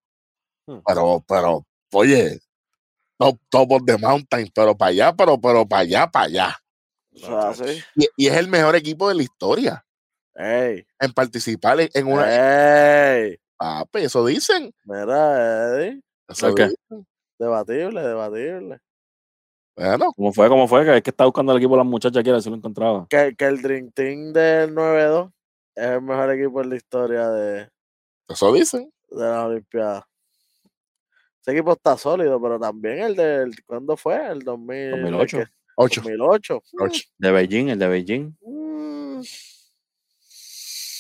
Hmm.
Pero, pero, oye, top, top of the mountain, pero para allá, pero, pero para allá, para allá.
O sea, sí.
Y, y es el mejor equipo de la historia
¡Ey!
en participar en, en una.
¡Ey!
Papi, eso dicen.
Mira, Eddie.
Eso
¿Por qué?
dicen.
Debatible, debatible.
Bueno,
¿Cómo fue? ¿Cómo fue? Que es que está buscando el equipo de las muchachas aquí, a ver si lo encontraba.
Que, que el Dream Team del 9-2 es el mejor equipo en la historia de,
eso dicen.
de las Olimpiadas. Ese equipo está sólido, pero también el del. ¿Cuándo fue? El 2000, el
2008.
que-
Ocho.
2008.
ocho.
De Beijing, el de Beijing.
Mm.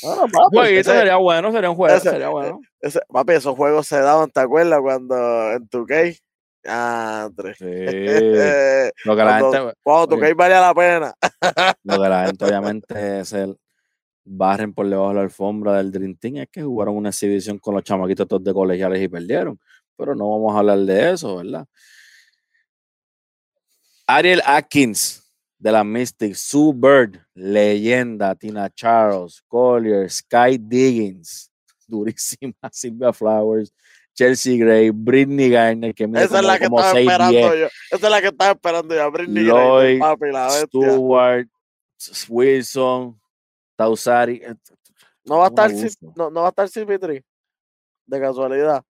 Bueno, papi,
Jueguito
ese-
sería bueno, sería un juego,
ese-
sería bueno.
ese- papi, esos juegos se daban, ¿te acuerdas? Cuando en tu K. Ah, tres.
Sí. *laughs* Lo que la
Cuando,
gente,
cuando tu valía la pena. *laughs*
lo que la gente *laughs* obviamente es el barren por debajo de la alfombra del Dream Team, es que jugaron una exhibición con los chamaquitos todos de colegiales y perdieron. Pero no vamos a hablar de eso, ¿verdad? Ariel Atkins de la Mystics, Sue Bird, leyenda, Tina Charles, Collier, Sky Diggins, *laughs* durísima, Sylvia Flowers, Chelsea Gray, Britney Garner, que mide
Esa es la que estaba
6'10",
esperando yo. Esa es la que estaba esperando yo. Britney
Lloyd,
Griner, papi, la.
Stewart, Wilson, Tausari. eh,
No va a estar,
me
no, no va a estar CP3. De casualidad.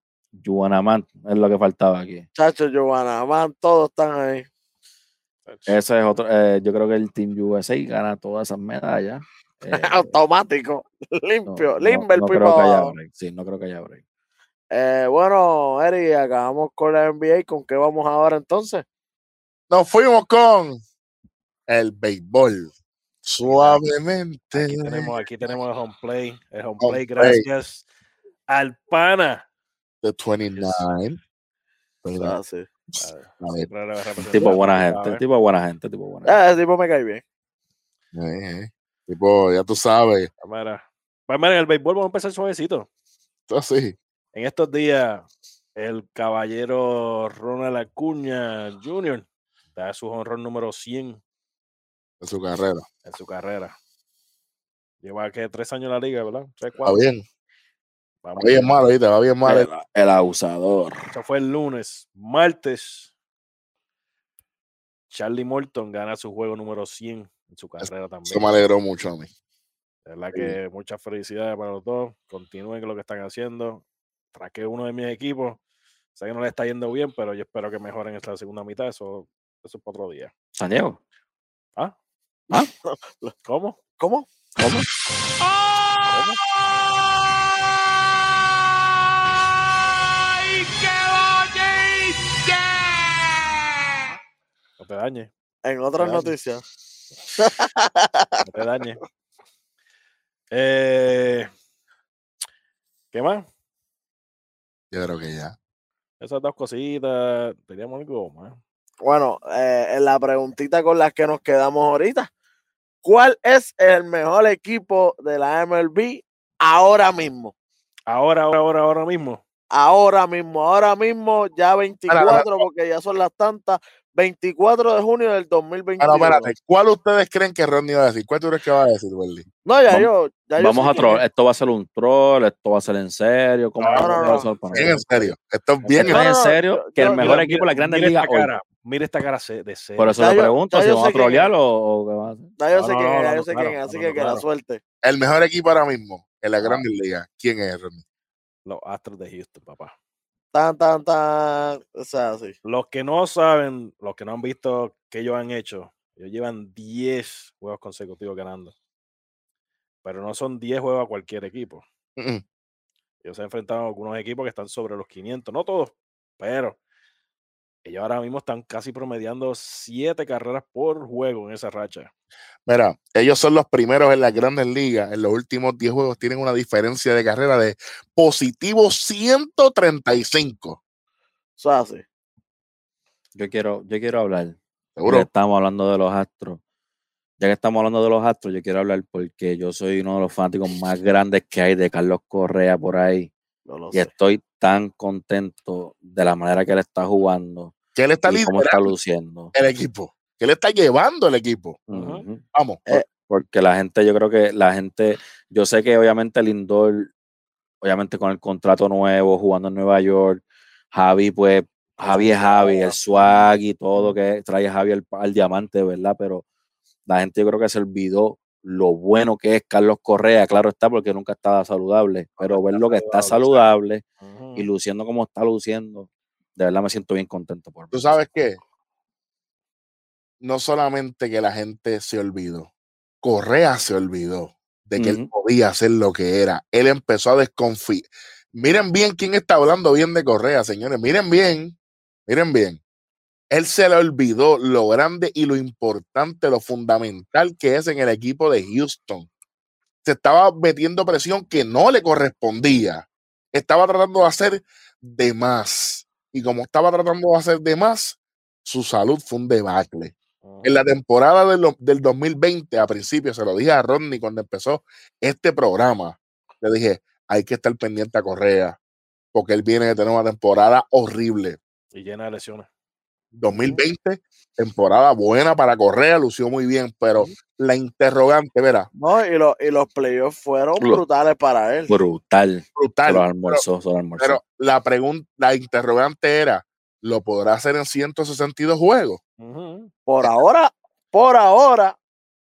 Juanaman es lo que faltaba aquí.
Chacho, Giovanna, man, todos están ahí.
Ese es otro. eh, yo creo que el Team USA gana todas esas medallas. *laughs* eh,
Automático.
no,
Limpio.
no-
Limber,
no
pues,
creo que haya break. Sí, no creo que haya break.
Eh, bueno, Eri, acabamos con la NBA. ¿Con qué vamos ahora entonces?
Nos fuimos con el béisbol. Suavemente.
Aquí tenemos, aquí tenemos el home play. El home
Home
play,
play.
gracias al pana.
The 29. Mira,
Ah, sí.
a ver,
Siempre le representa
Tipo buena gente, tipo buena gente, tipo buena gente.
Ah, tipo me cae bien.
eh, eh. Tipo, ya tú sabes.
Mira. Pues mira, en el béisbol vamos a empezar suavecito.
Esto sí.
En estos días, el caballero Ronald Acuña Jr. da su honrón número 100
En su carrera.
en su carrera. Lleva que tres años en la liga, ¿verdad? Tres, cuatro.
bien. Va bien malo, ¿viste? Va bien malo.
El, el abusador.
Eso fue el lunes. Martes, Charlie Morton gana su juego número 100 en su carrera
Eso
también.
me alegró mucho a mí.
De verdad
Sí.
que muchas felicidades para los dos. Continúen con lo que están haciendo. Traqué uno de mis equipos. Sé que no le está yendo bien, pero yo espero que mejoren esta segunda mitad. Eso, eso es para otro día.
San Diego.
¿Ah?
¿Ah? *laughs*
¿Cómo?
¿Cómo?
¿Cómo?
No te dañes.
En otras noticias.
No te dañes. Eh, ¿Qué más?
Yo creo que ya.
Esas dos cositas. Teníamos algo más.
Bueno, eh, en la preguntita con la que nos quedamos ahorita. ¿Cuál es el mejor equipo de la MLB ahora mismo?
Ahora, ahora, ahora, ahora mismo.
ahora mismo, ahora mismo, ya 24,
espera, espera.
porque ya son las tantas, 24 de junio del 2021.
Ahora, espérate, ¿cuál ustedes creen que Rodney va a decir? ¿Cuál tú crees que va a decir, Welly?
No, ya
Vamos-
yo, ya yo
Vamos a troll.
es.
Esto va a ser un troll, esto va a ser en serio. ¿Cómo
No, no, no.
ser para
Bien, en serio. Esto es bien.
Esto es
No,
en
no,
serio
yo-
que el mejor
Mira,
equipo de la Ligas
esta
hoy.
cara, Mira esta cara de serio.
Por eso
Ya
le
yo-
pregunto si vamos a trollear o, o qué va a hacer.
Ya yo
No,
sé
no,
quién
no,
es, ya
no,
yo sé quién es, así
no,
que
no,
que la suerte.
El mejor equipo ahora mismo en
Ah.
la Grandes Ligas. ¿Quién es, Rodney?
Los Astros de Houston, papá.
Tan, tan, tan. O sea, así.
Los que no saben, los que no han visto qué ellos han hecho, ellos llevan 10 juegos consecutivos ganando. Pero no son 10 juegos a cualquier equipo.
Mm, mm.
Ellos se han enfrentado a algunos equipos que están sobre los 500, no todos, pero ellos ahora mismo están casi promediando 7 carreras por juego en esa racha.
Mira, ellos son los primeros en las Grandes Ligas. En los últimos 10 juegos tienen una diferencia de carrera de positivo 135.
O sea, así.
Yo quiero, yo quiero hablar. Ya
Seguro.
que estamos hablando de los astros. Ya que estamos hablando de los astros, yo quiero hablar porque yo soy uno de los fanáticos más grandes que hay de Carlos Correa por ahí.
Lo
Y
sé.
estoy tan contento de la manera que él está jugando
Que él está
y cómo está luciendo.
el equipo. Que él está llevando el equipo. Vamos.
Eh,
Porque la gente, yo creo que la gente, yo sé que obviamente Lindor, obviamente con el contrato nuevo, jugando en Nueva York, Javi, pues, Javi es Javi, el swag y todo que trae Javi al, al diamante, ¿verdad? Pero la gente yo creo que se olvidó lo bueno que es Carlos Correa, claro está, porque nunca estaba saludable, pero ver lo que está
saludable,
y luciendo como está luciendo, de verdad me siento bien contento por
Tú sabes qué? No solamente que la gente se olvidó, Correa se olvidó de que él podía hacer lo que era. Él empezó a desconfiar. Miren bien quién está hablando bien de Correa, señores. Miren bien, miren bien. Él se le olvidó lo grande y lo importante, lo fundamental que es en el equipo de Houston. Se estaba metiendo presión que no le correspondía. Estaba tratando de hacer de más. Y como estaba tratando de hacer de más, su salud fue un debacle. En la temporada del, do- del 2020, a principio, se lo dije a Rodney cuando empezó este programa. Le dije, hay que estar pendiente a Correa, porque él viene de tener una temporada horrible.
Y llena de lesiones.
2020, temporada buena para Correa, lució muy bien, pero la interrogante, verá,
No, y, los y los playoffs fueron
Lo-
brutales para él.
brutal,
brutal.
lo
Pero,
lo
pero la pregunta, la interrogante era, ¿lo podrá hacer en 162 juegos?
Ujú.
Por ahora, por ahora,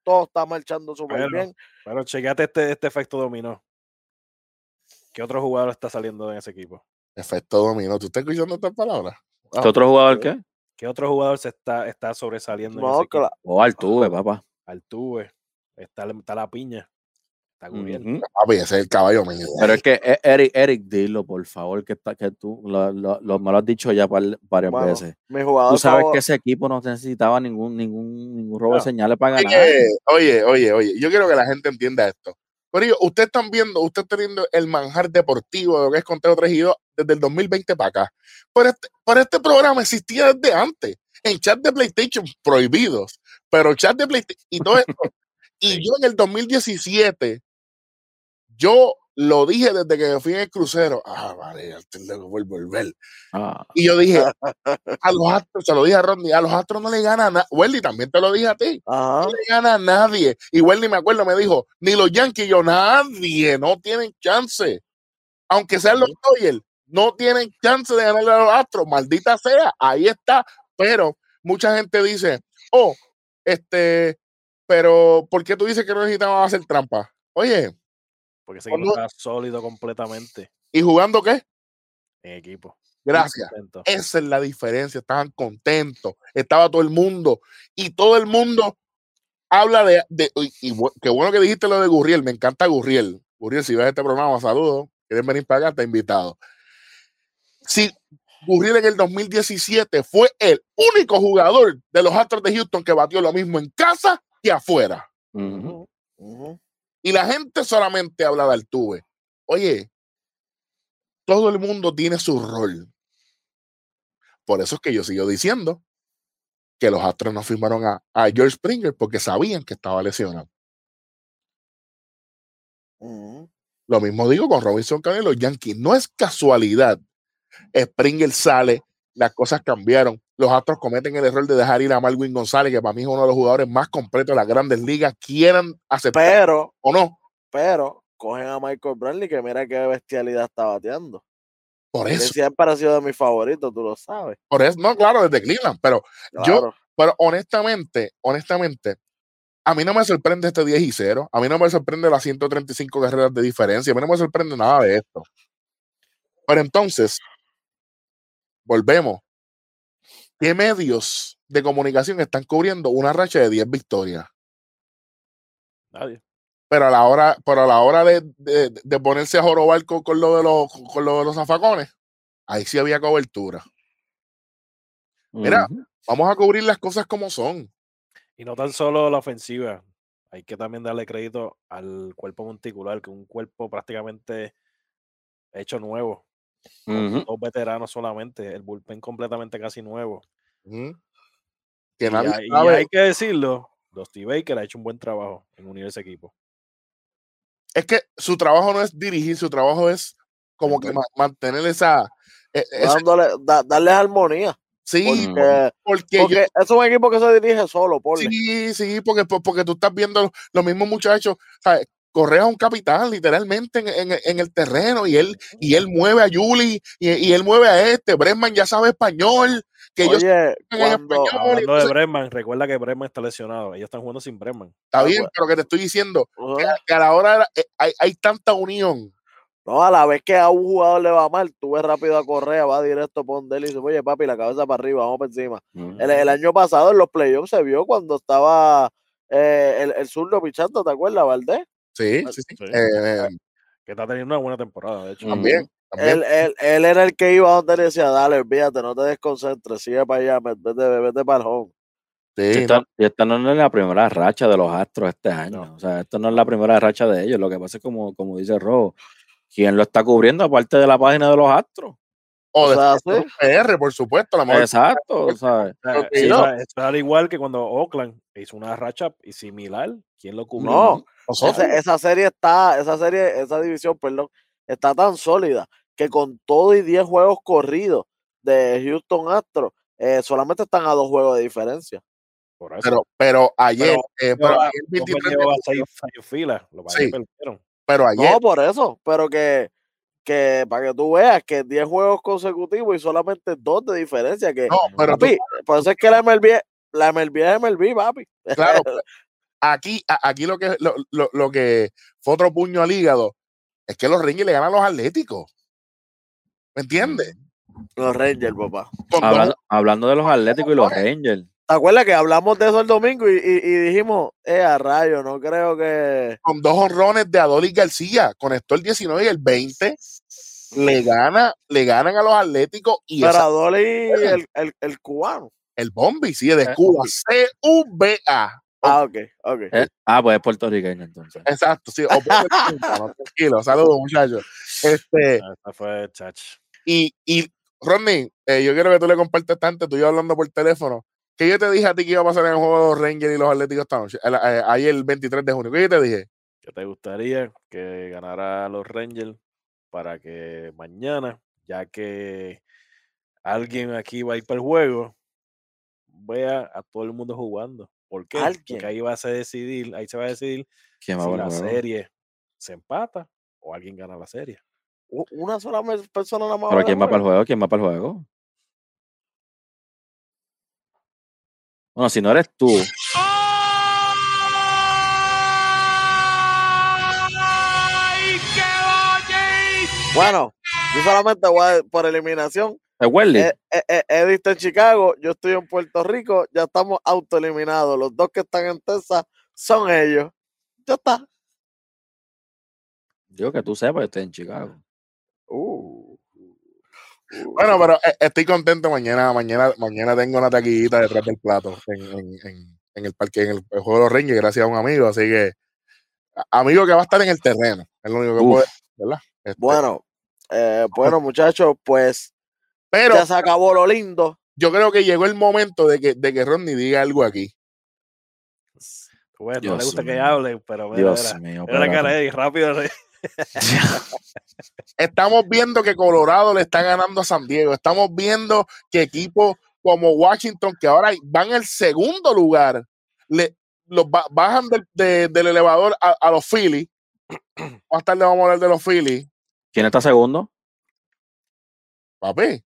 todo está marchando súper bien.
Pero chequeate este, este efecto dominó. ¿Qué otro jugador está saliendo en ese equipo?
Efecto dominó. ¿Tú estás escuchando estas palabras?
¿Qué otro jugador qué?
¿Qué otro jugador se está, está sobresaliendo en
No,
ese equipo?
cla-
O Altuve, papá.
Altuve, está, está la piña, está.
Ujú.
Papi, ese es el caballo mío.
Pero es que eh, Eric, Eric, dilo, por favor, que, está, que tú lo, lo- lo- me lo has dicho ya par- varias
Bueno,
veces.
mi jugador
Tú sabes
favor-
que ese equipo no necesitaba ningún, ningún, ningún robo de señales para ganar.
Oye, oye, oye, oye, yo quiero que la gente entienda esto. Corillo, ustedes están viendo, usted está viendo el manjar deportivo de lo que es Conteo 3 y 2 desde el 2020 para acá. Pero este, pero este programa existía desde antes, en chat de PlayStation prohibidos, pero chat de PlayStation y todo *laughs* esto. y yo en el 2017, yo lo dije desde que me fui en el crucero. Ah, vale, tengo que volver.
Ah,
Y yo dije, *laughs* a los astros, se lo dije a Rodney, a los astros no le gana nada. Welly, también te lo dije a ti
Ajá.
no le gana a nadie. Igual ni me acuerdo, me dijo, ni los Yankees, yo, nadie, no tienen chance. Aunque sean los Dodgers, no tienen chance de ganarle a los Astros, maldita sea, ahí está. Pero mucha gente dice, oh, este, pero ¿por qué tú dices que no necesitamos hacer trampa? Oye,
Porque ese equipo está sólido completamente
¿y jugando qué?
en equipo.
Gracias. Esa es la diferencia. Estaban contentos. Estaba todo el mundo. Y todo el mundo habla de. de y, y qué bueno que dijiste lo de Gurriel. Me encanta Gurriel. Gurriel, si ves este programa, saludos. Quieren venir para acá, está invitado. Si Gurriel en el 2017 fue el único jugador de los Astros de Houston que batió lo mismo en casa que afuera. Y la gente solamente habla de Altuve. Oye, todo el mundo tiene su rol. Por eso es que yo sigo diciendo que los Astros no firmaron a, a George Springer porque sabían que estaba lesionado. Lo mismo digo con Robinson Cano y los Yankees. No es casualidad Springer sale, las cosas cambiaron. Los Astros cometen el error de dejar ir a Marwin González, que para mí es uno de los jugadores más completos de las grandes ligas, quieran aceptar
Pero,
o no.
pero, cogen a Michael Bradley, que mira qué bestialidad está bateando.
Por
Que
eso,
siempre ha sido de mis favoritos, tú lo sabes.
por eso, no, claro, desde Cleveland, pero Yo-. Pero honestamente, honestamente, a mí no me sorprende este 10 y 0. A mí no me sorprende las 135 carreras de diferencia. A mí no me sorprende nada de esto. Pero entonces, volvemos. ¿Qué medios de comunicación están cubriendo una racha de 10 victorias?
Nadie.
Pero a la hora, pero a la hora de, de- de ponerse a jorobar con, con lo de los, con lo de los zafacones, ahí sí había cobertura. Mira. Vamos a cubrir las cosas como son.
Y no tan solo la ofensiva, hay que también darle crédito al cuerpo monticular, que es un cuerpo prácticamente hecho nuevo,
Ujú.
dos veteranos solamente, el bullpen completamente casi nuevo. Y, hay- y
sabe.
hay que decirlo, Dusty Baker ha hecho un buen trabajo en unir ese equipo.
es que su trabajo no es dirigir, su trabajo es como que ma- mantener esa. e-
da- darles armonía.
sí,
Porque-
Porque,
porque, yo-
porque es un equipo que se dirige solo, por
sí, sí, porque, por- porque tú estás viendo los mismos muchachos. ¿sabes? Correa es un capitán, literalmente, en, en- en el terreno, y él, y él mueve a Julie, y, y él mueve a este. Bregman ya sabe español, que ellos
Oye, cuando,
español.
Hablando de Bregman, recuerda que Bregman está lesionado. Ellos están jugando sin Bregman.
está
Ah,
bien,
pues.
pero que te estoy diciendo que, a- que a la hora eh, hay, hay tanta unión.
no, a la vez que a un jugador le va mal, tú ves rápido a Correa, va directo por donde él y dice, oye papi, la cabeza para arriba, vamos para encima. El, el año pasado en los playoffs se vio cuando estaba eh, el, el zurdo pichando, ¿te acuerdas, Valdés?
Sí, sí, sí.
Sí.
Eh, eh,
Que está teniendo una buena temporada, de hecho.
También, también.
Él, él, él era el que iba donde él decía, dale, olvídate, no te desconcentres, sigue para allá, vete, vete para el home.
Sí,
Y
no,
esta, y esta no es la primera racha de los Astros este año.
No.
O sea, esto no es la primera racha de ellos. Lo que pasa es como, como dice Rojo, ¿quién lo está cubriendo aparte de la página de los Astros?
O
O
de
sea, sí.
PR, por supuesto, la mejor.
Exacto, ¿sabes?
O *laughs* sea, eso es al igual que cuando Oakland hizo una racha similar. ¿Quién lo cubrió?
No,
Nosotros.
esa, esa serie está, esa serie, esa división, perdón, está tan sólida que con todo y 10 juegos corridos de Houston Astros, eh, solamente están a dos juegos de diferencia.
Por eso.
Pero, pero ayer, eh, pero
Pero,
ayer 23
Oakland
de
llevaba
julio,
seis, seis filas. Lo que
Sí.
perdieron.
pero ayer,
No, por eso, pero que, que para que tú veas que 10 juegos consecutivos y solamente dos de diferencia, que
no, pero tú-
papi, por eso es que la MLB, la MLB es MLB, papi.
claro, *laughs* aquí, a- aquí lo que lo, lo- lo que fue otro puño al hígado es que los Rangers le ganan a los Atléticos. ¿Me entiendes?
Los Rangers, papá.
Hablando, hablando de los Atléticos y los Rangers.
¿Te acuerdas que hablamos de eso el domingo y, y, y dijimos, eh, a rayo, no creo que.
con dos honrones de Adolis García, conectó el 19 y el 20, le gana, le ganan a los Atléticos y
Pero
esa-
a Dolly, *laughs* el, el, el cubano.
el Bombi sigue de Cuba, C-U-B-A.
Ah, ok, ok.
Eh, ah, pues es puertorriqueño entonces.
Exacto, sí. o cubano, tranquilo, saludos muchachos. Este,
Ah, Esa fue Chach.
Y, y Rodney, eh, yo quiero que tú le compartas tanto, tú y yo hablando por teléfono. que yo te dije a ti que iba a pasar en el juego de los Rangers y los Atléticos esta noche? El- eh, ayer el 23 de junio. ¿Qué yo te dije?
¿Qué te gustaría que ganara los Rangers para que mañana, ya que alguien aquí va a ir para el juego, vea a todo el mundo jugando? ¿Por qué?
¿Alguien?
Porque ahí va a decidir, ahí se va a decidir
¿Quién va
si la serie se empata o alguien gana la serie.
Una sola persona nada más.
¿Pero quién va para el
juego.
¿Quién va para el juego? Bueno, si no eres tú,
Bueno, yo solamente voy a, por eliminación.
Welly.
Eh, eh, eh, Eddie está en Chicago, yo estoy en Puerto Rico, ya estamos autoeliminados. Los dos que están en Texas son ellos. Ya está.
Digo que tú sepas, yo estoy en Chicago.
Uh.
Bueno, pero eh, estoy contento mañana. Mañana, mañana tengo una taquillita detrás del plato en, en- en- en el parque, en el, el juego de los Rangers, gracias a un amigo. Así que, amigo que va a estar en el terreno, es lo único que
Uf.
puedo decir, ¿verdad? Este,
Bueno, eh, bueno, *laughs* muchachos, pues
pero
ya se acabó lo lindo.
yo creo que llegó el momento de que, de que Rodney diga algo aquí.
Tú ves, no
Dios
le gusta que hable, pero mira,
Dios
mira,
mío.
mira la cara de rápido. *laughs*
Estamos viendo que Colorado le está ganando a San Diego. Estamos viendo que equipos como Washington, que ahora van el segundo lugar, le, los ba- bajan del, de- del elevador a, a los Phillies. *clears throat* Más tarde vamos a hablar de los Phillies.
¿Quién está segundo?
Papi,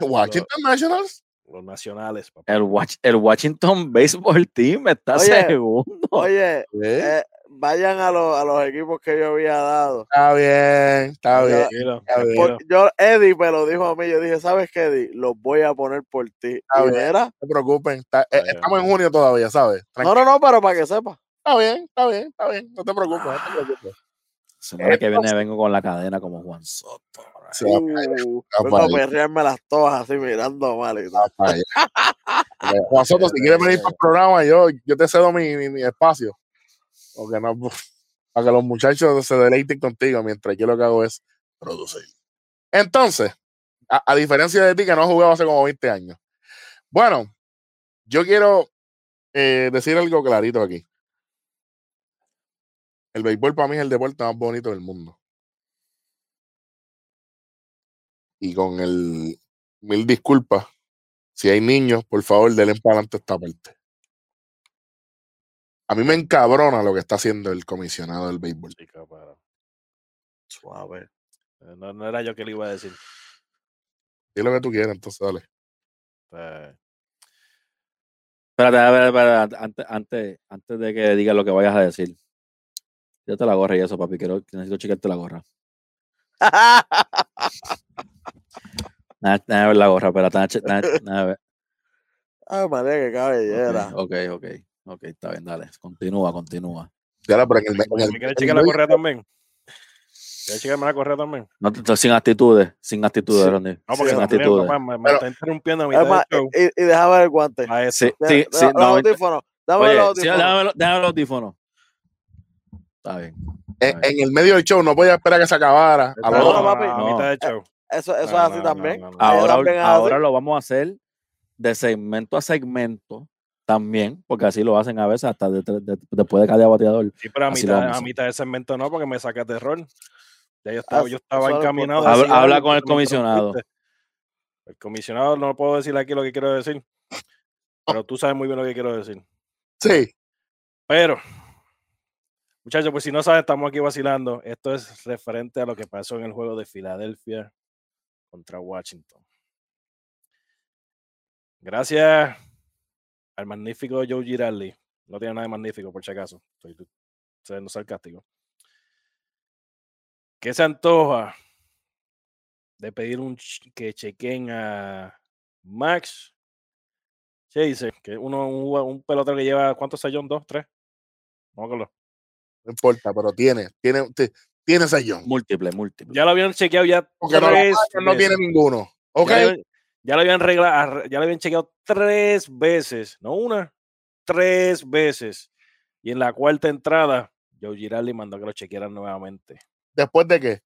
Washington Nationals.
Los nacionales, papá.
El, el Washington *laughs* Baseball Team está
Oye,
segundo.
Oye,
¿eh?
eh, vayan a, los- a los equipos que yo había dado.
Está bien, está bien.
Tranquilo,
está bien.
tranquilo.
Por- yo, Eddie me lo dijo a mí. Yo dije, ¿sabes qué, Eddie? Los voy a poner por ti.
Está bien. No se preocupen. está- eh,
bien.
estamos en junio todavía, ¿sabes?
no, no, no, pero para que sepa.
Está bien, está bien, está bien. No te preocupes, no te preocupes.
Semana que viene vengo con la cadena como Juan Soto.
Sí,
Uh, a perrearme las todas así mirando mal y tal. *laughs*
Juan Soto, si quieres venir para el programa, yo, yo te cedo mi, mi, mi espacio. Porque no, para que los muchachos se deleiten contigo, mientras yo lo que hago es producir. Entonces, a, a diferencia de ti, que no has jugado hace como 20 años. Bueno, yo quiero eh, decir algo clarito aquí. El béisbol para mí es el deporte más bonito del mundo. Y con el mil disculpas, si hay niños, por favor, denle para adelante esta parte. A mí me encabrona lo que está haciendo el comisionado del béisbol.
Chica, para.
Suave.
Eh, No, no era yo que le iba a decir.
Di lo que tú quieras, entonces dale.
Eh,
Espérate, ver, espérate, antes, antes, antes de que digas lo que vayas a decir. Yo te la gorra y eso, papi. Quiero, necesito chequearte la gorra. *laughs* Nada, nada, ver la gorra, espérate. nada, nada, *laughs* nada, ver.
Ay, María, qué cabellera.
Ok, ok, ok. Ok, está bien, dale. Continúa, continúa.
Ya la, pero en el, en el-
¿Me quieres checar la correa también? ¿Quieres checarme la correa también?
No, te- te- sin actitudes, sin actitudes,
Sí.
Ronnie.
No, porque
sin actitudes.
me, me
Pero-
está interrumpiendo a show.
y, y déjame ver el guante.
Sí, sí, sí.
los
no,
audífonos. Dame los audífonos.
déjame, déjame los audífonos. Está bien.
en, en el medio del show no podía esperar que se acabara. A
no,
no,
papi.
a
No.
mitad del show.
Eso, eso
No,
es así
no,
también.
no, no, no.
Ahí
Ahora,
también es
ahora
así.
lo vamos a hacer de segmento a segmento también, porque así lo hacen a veces hasta de- de- de- después de cada bateador.
Sí, pero a mitad,
a
mitad del segmento no, porque me sacas de error. Ya yo estaba,
Ah,
yo estaba encaminado.
Habla- habla con el comisionado.
El comisionado no puedo decir aquí lo que quiero decir. Pero tú sabes muy bien lo que quiero decir.
Sí,
Pero, muchachos, pues si no saben, estamos aquí vacilando. Esto es referente a lo que pasó en el juego de Filadelfia contra Washington. Gracias al magnífico Joe Girardi. No tiene nada de magnífico, por si acaso. Estoy siendo sarcástico. ¿Qué se antoja de pedir un que chequen a Max Chaser? Que uno, un, un pelotero que lleva, ¿cuántos sellón? ¿Dos? ¿Tres? No me acuerdo.
No importa, pero tiene, tiene, ti- tiene sellón.
Múltiple, múltiple.
Ya lo habían chequeado ya
Porque no,
tres
no tiene
veces.
ninguno. ¿Ok?
Ya, le habían- ya lo habían regla- arre- ya lo habían chequeado tres veces, no una, tres veces. Y en la cuarta entrada, Joe Girardi mandó que lo chequearan nuevamente.
Después de qué?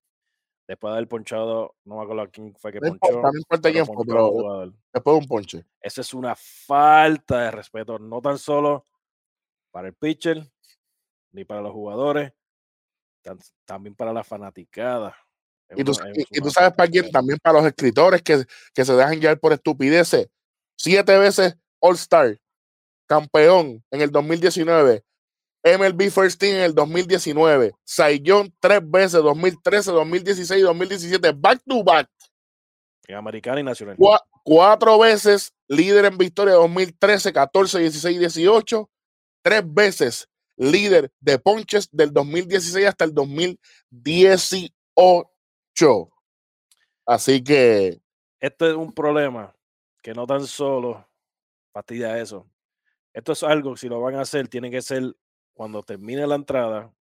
Después de haber ponchado, no me acuerdo a quién fue que
No
ponchó.
importa, no importa
pero
quién fue, después de un ponche.
Esa es una falta de respeto, no tan solo para el pitcher, ni para los jugadores, tan- también para la fanaticada.
Y tú,
una-
y- y tú sabes para quién, también para los escritores que, que se dejan llevar por estupideces. Siete veces All-Star, campeón en el 2019, MLB First Team en el 2019, Cy Young tres veces, 2013, 2016 y 2017, back to back.
En americana y nacional.
Cua- cuatro veces líder en victoria 2013, 14, 16 y 18. Tres veces líder de ponches del 2016 hasta el 2018. Así que
Esto es un problema que no tan solo fastidia eso. Esto es algo, si lo van a hacer, tiene que ser cuando termine la entrada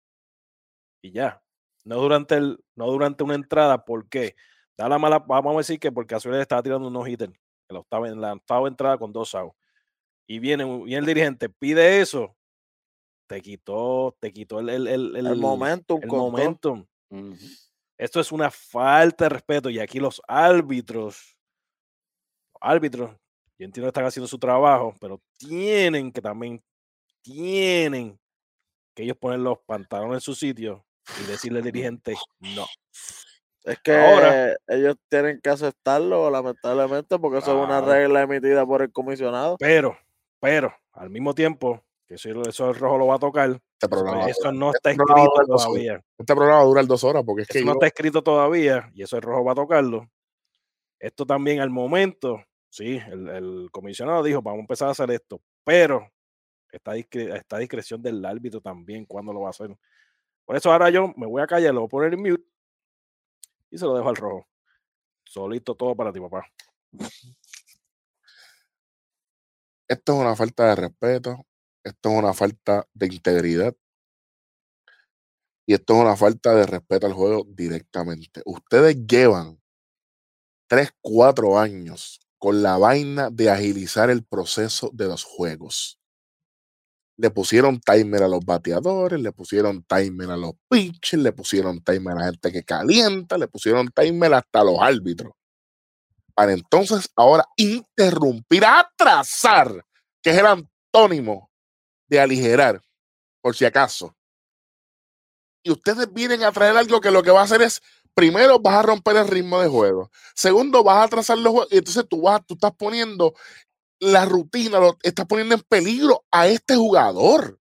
y ya. No durante, el, no durante una entrada, ¿por qué? Da la mala, vamos a decir que porque Azules estaba tirando unos hitters en la en la entrada con dos outs. Y viene, viene el dirigente, pide eso, te quitó, te quitó el, el, el,
El momentum.
el. Esto es una falta de respeto y aquí los árbitros, los árbitros, yo entiendo que están haciendo su trabajo, pero tienen que también, tienen que ellos poner los pantalones en su sitio y decirle al dirigente no.
Es que
Ahora-
ellos tienen que aceptarlo, lamentablemente, porque eso es una regla emitida por el comisionado.
Pero, pero, al mismo tiempo, que eso, eso el rojo lo va a tocar,
Este programa,
eso no
este
está
programa
escrito todavía.
este programa dura dos horas porque es que
Eso no
yo-
está escrito todavía y eso el rojo va a tocarlo. Esto también al momento, sí, el, el comisionado dijo, vamos a empezar a hacer esto, pero está, a discre- está a discreción del árbitro también cuándo lo va a hacer. Por eso ahora yo me voy a callar, lo voy a poner en mute y se lo dejo al rojo. Solito todo para ti, papá.
esto es una falta de respeto, esto es una falta de integridad y esto es una falta de respeto al juego directamente. Ustedes llevan 3, 4 años con la vaina de agilizar el proceso de los juegos. Le pusieron timer a los bateadores, le pusieron timer a los pitchers, le pusieron timer a la gente que calienta, le pusieron timer hasta los árbitros. Para entonces ahora interrumpir, atrasar, que es el antónimo de aligerar, por si acaso. Y ustedes vienen a traer algo que lo que va a hacer es, primero vas a romper el ritmo de juego, segundo vas a atrasar los juegos, y entonces tú, vas, tú estás poniendo la rutina, lo, estás poniendo en peligro a este jugador.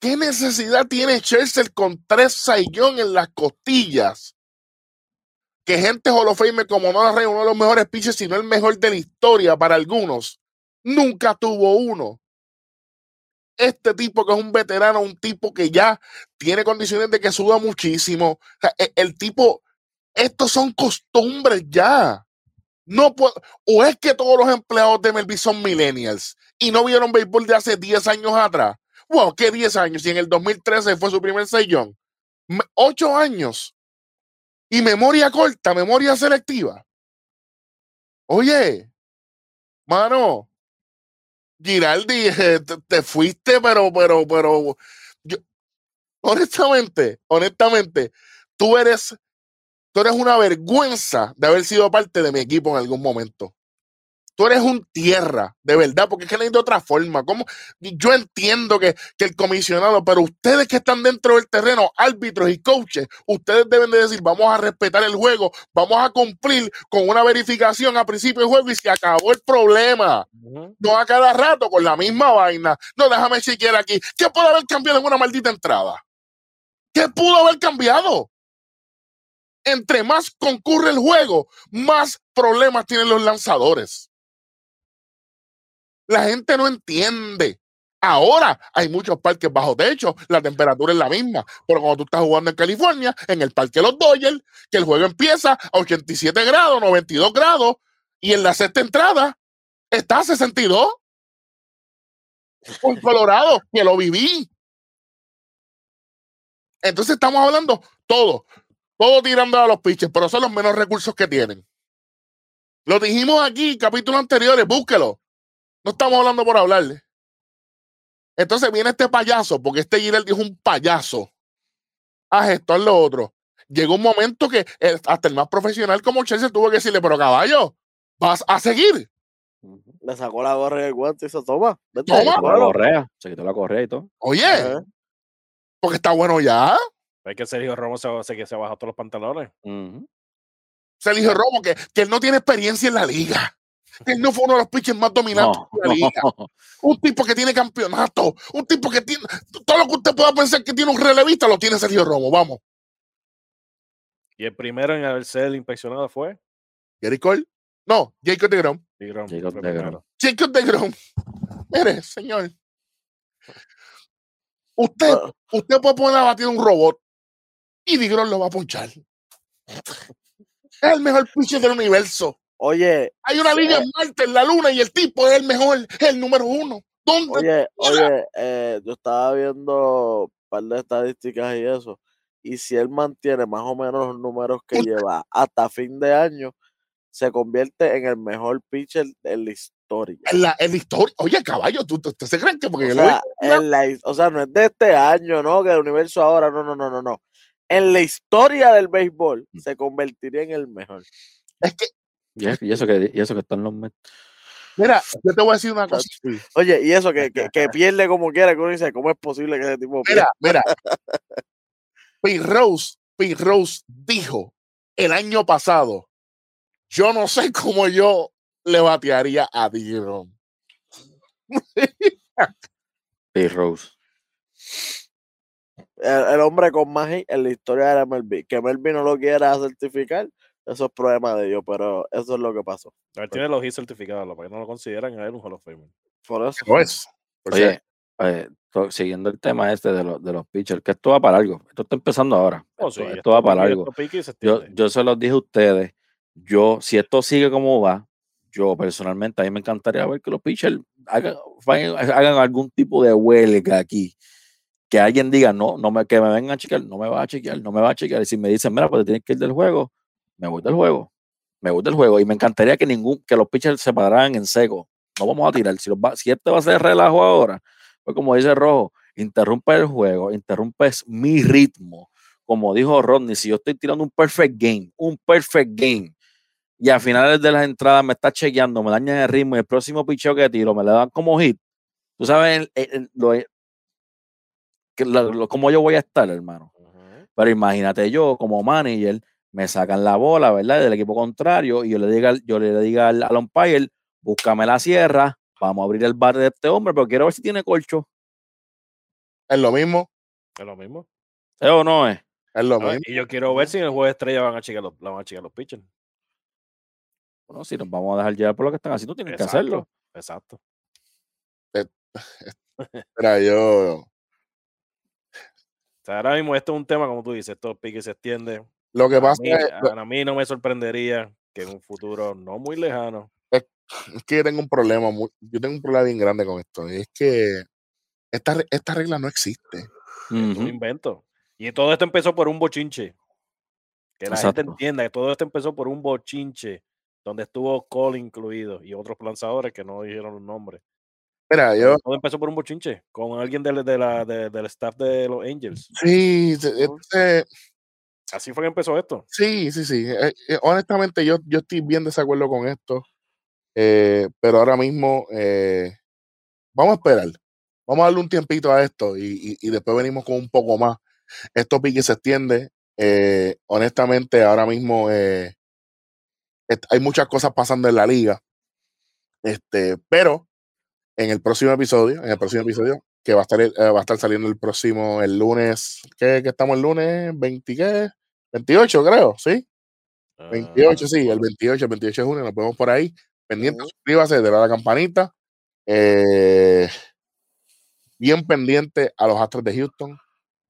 ¿Qué necesidad tiene Chelsea con tres saillón en las costillas? Que gente Hall of como Noah Rey, uno de los mejores pitchers, si no el mejor de la historia para algunos, nunca tuvo uno. Este tipo que es un veterano, un tipo que ya tiene condiciones de que suda muchísimo. E- el, tipo, estos son costumbres ya. No puedo, o es que todos los empleados de Melvin son millennials y no vieron béisbol de hace 10 años atrás. Wow, ¿qué 10 años? Si en el 2013 fue su primer sellón. 8 años. Y memoria corta, memoria selectiva. Oye, mano, Giraldi, *laughs* eh, te, te fuiste, pero, pero, pero, yo, honestamente, honestamente, tú eres, tú eres una vergüenza de haber sido parte de mi equipo en algún momento. Tú eres un tierra, de verdad, porque es que no hay de otra forma. ¿Cómo? Yo entiendo que, que el comisionado, pero ustedes que están dentro del terreno, árbitros y coaches, ustedes deben de decir, vamos a respetar el juego, vamos a cumplir con una verificación a principio del juego y se acabó el problema. No a cada rato con la misma vaina. No, déjame chequear aquí. ¿Qué pudo haber cambiado en una maldita entrada? ¿Qué pudo haber cambiado? Entre más concurre el juego, más problemas tienen los lanzadores. La gente no entiende. Ahora hay muchos parques bajo techo, la temperatura es la misma, pero cuando tú estás jugando en California, en el parque los Dodgers, que el juego empieza a 87 grados, 92 grados, y en la sexta entrada está a 62. Con Colorado, que lo viví. Entonces estamos hablando todo, todo tirando a los pitches, pero son los menos recursos que tienen. Lo dijimos aquí, capítulos anteriores, búsquelo. No estamos hablando por hablarle. Entonces viene este payaso, porque este Giraldi es un payaso. A esto, a lo otro. Llegó un momento que el- hasta el más profesional como Chelsea tuvo que decirle, pero caballo, vas a seguir.
Le sacó la gorra y el guante y se toma. Vete,
Toma.
Se quitó la correa, se quitó la correa y todo.
Oye, porque está bueno ya.
Es que Sergio Ramos se, se, que se bajó todos los pantalones.
Ujú.
Sergio Romo, que, que él no tiene experiencia en la liga. Él no fue uno de los pitchers más dominantes
No,
de la liga. Un tipo que tiene campeonato. Un tipo que tiene. Todo lo que usted pueda pensar que tiene un relevista lo tiene Sergio Romo. Vamos.
Y el primero en haber ser inspeccionado fue
Gary Cole. No, Jacob de Grom.
Jacob deGrom.
primero.
Jacob de Grom. Mire, señor. Usted,
Ah,
usted puede poner a batir un robot y Digron lo va a ponchar. Es el mejor pitcher del universo.
Oye,
Hay una liga en Marte, en la Luna, y el tipo es el mejor, el número uno. ¿Dónde?
oye, oye, eh, yo estaba viendo un par de estadísticas y eso. Y si él mantiene más o menos los números que lleva hasta fin de año, se convierte en el mejor pitcher en la historia.
En la, en la historia. Oye, caballo, ¿tú, tú, ¿usted se creen que porque
O
lo
sea, en la o sea, no es de este año, ¿no? Que el universo ahora, no, no, no, no, no. En la historia del béisbol se convertiría en el mejor.
Es que
Y, es- y eso que, y eso que están los Mets.
Mira, yo te voy a decir una cosa. *laughs*
Oye, y eso que, que, que pierde como quiera, que uno dice, ¿cómo es posible que ese tipo pierda?
Mira, mira. *laughs* Pete Rose, Pete Rose dijo el año pasado, yo no sé cómo yo le batearía a Diron. *laughs*
Pete Rose.
El, el hombre con más en la historia de la MLB. Que MLB no lo quiera certificar, eso es problema de ellos, pero eso es lo que pasó.
Él tiene los hits certificados, lo que no lo consideran a él un Hall of Famer.
Por eso.
No es. O sea,
Oye, to- siguiendo el tema este de, los de los pitchers, que esto va para algo. Esto está empezando ahora.
Oh,
esto,
sí,
esto va para algo.
se
Yo, yo se los dije a ustedes. Yo, si esto sigue como va, yo personalmente a mí me encantaría ver que los pitchers hagan, hagan algún tipo de huelga aquí. Que alguien diga, no, no me, que me vengan a chequear, no me va a chequear, no me va a chequear. Y si me dicen, mira, pues te tienes que ir del juego, me voy del juego. Me voy del juego. Y me encantaría que ningún, que los pitchers se pararan en seco. No vamos a tirar. Si, los va- si este va a ser relajo ahora, pues como dice Rojo, interrumpe el juego, interrumpes mi ritmo como dijo Rodney, si yo estoy tirando un perfect game, un perfect game, y a finales de las entradas me está chequeando, me dañan el ritmo y el próximo picheo que tiro me le dan como hit, tú sabes el- el- el- lo, que lo- lo- cómo yo voy a estar, hermano. Pero imagínate yo como manager, me sacan la bola, ¿verdad? Del equipo contrario y yo le diga, al- yo le diga al, al umpire, búscame la sierra, vamos a abrir el bar de este hombre, pero quiero ver si tiene colcho.
es lo mismo.
Es lo mismo.
¿Es o no es?
Es lo
A ver,
mismo.
Y yo quiero ver si en el juego de estrella van a chequear los, la van a chequear los pitchers.
Bueno, si nos vamos a dejar llevar por lo que están haciendo, tienen que
Exacto,
hacerlo.
Exacto. *laughs*
Mira, yo.
O sea, ahora mismo esto es un tema, como tú dices, estos piques se extiende.
Lo que
A
pasa
mí,
es,
a mí no me sorprendería que en un futuro no muy lejano,
es que yo tengo un problema. muy- yo tengo un problema bien grande con esto. Y es que esta, esta regla no existe.
es un invento. Y todo esto empezó por un bochinche. Que la gente entienda que todo esto empezó por un bochinche donde estuvo Cole incluido y otros lanzadores que no dijeron los nombres.
Mira,
Pero
yo.
Todo empezó por un bochinche con alguien del, de la, de- del staff de los Angels.
Sí, entonces,
Así fue que empezó esto.
sí, sí, sí. eh, eh, honestamente, yo, yo estoy bien desacuerdo con esto. eh, pero ahora mismo, eh, vamos a esperar. Vamos a darle un tiempito a esto y, y- después venimos con un poco más. Esto pique se extiende. honestamente, ahora mismo hay muchas cosas pasando en la liga. Este, pero en el próximo episodio, en el próximo episodio, que va a estar, eh, va a estar saliendo el próximo, el lunes, ¿qué, qué estamos el lunes? ¿20 qué? 28 creo, ¿sí? 28,
Ah,
sí, el
bueno,
28, el 28 de junio, nos vemos por ahí. Pendiente,
Ujú.
suscríbase, de la campanita. Eh, bien pendiente a los Astros de Houston,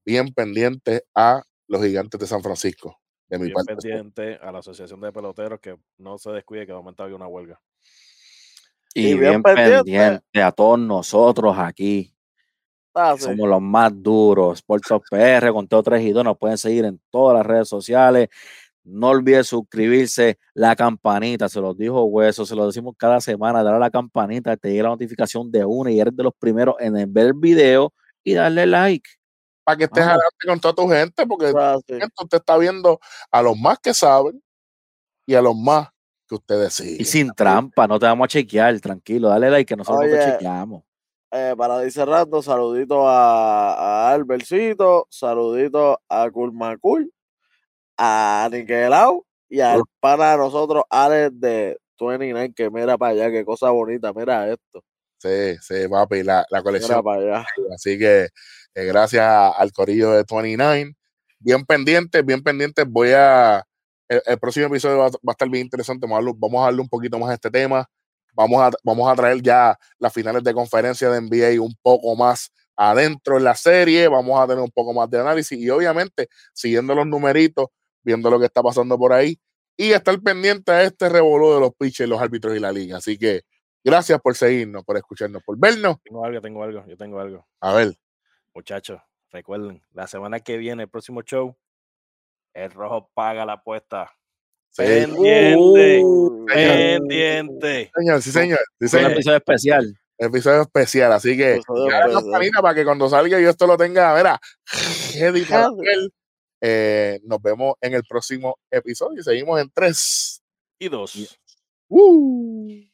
bien pendiente a los Gigantes de San Francisco. De mi
bien
parte.
pendiente a la Asociación de Peloteros que no se descuide que de momento había una huelga.
Y,
Y
bien,
bien pendiente.
pendiente a todos nosotros aquí.
Ah, sí.
Somos los más duros. Sports PR, con Teo 3 y 2. Nos pueden seguir en todas las redes sociales. No olviden suscribirse, la campanita, se los dijo Hueso, se lo decimos cada semana, darle a la campanita, te llega la notificación de una y eres de los primeros en ver el video y darle like.
Para que estés adelante con toda tu gente, porque
Ah, sí.
usted está viendo a los más que saben y a los más que ustedes siguen.
Y sin trampa, no te vamos a chequear, tranquilo, dale like que nosotros no
Oye,
te chequeamos.
Eh, para ir cerrando, saludito a, a Albercito, saludito a Kulmakul, a Niquelau y al pana de nosotros, Alex de 29, que mira para allá, qué cosa bonita, mira esto,
Sí, sí, papi, la, la
mira
colección.
para allá.
Así que eh, gracias al corillo de 29. Bien pendientes, bien pendientes. Voy a. El, el próximo episodio va, a- va a estar bien interesante. Vamos a, darle, vamos a darle un poquito más a este tema. Vamos a, vamos a traer ya las finales de conferencia de NBA un poco más adentro en la serie. Vamos a tener un poco más de análisis y, obviamente, siguiendo los numeritos, viendo lo que está pasando por ahí y estar pendiente a este revolú de los pitchers, los árbitros y la liga. Así que gracias por seguirnos, por escucharnos, por vernos.
Tengo algo, tengo algo, yo tengo algo.
A ver.
Muchachos, recuerden, la semana que viene, el próximo show, el rojo paga la apuesta.
Sí.
Pendiente,
Uh,
pendiente.
señor, sí, señor. Sí,
Un
señor.
episodio especial.
Episodio especial. Así que,
Episodio
ya para que cuando salga yo esto lo tenga, mira, ready para
Ready.
ver. Eh, nos vemos en el próximo episodio y seguimos en tres.
Y dos.
¡Uh!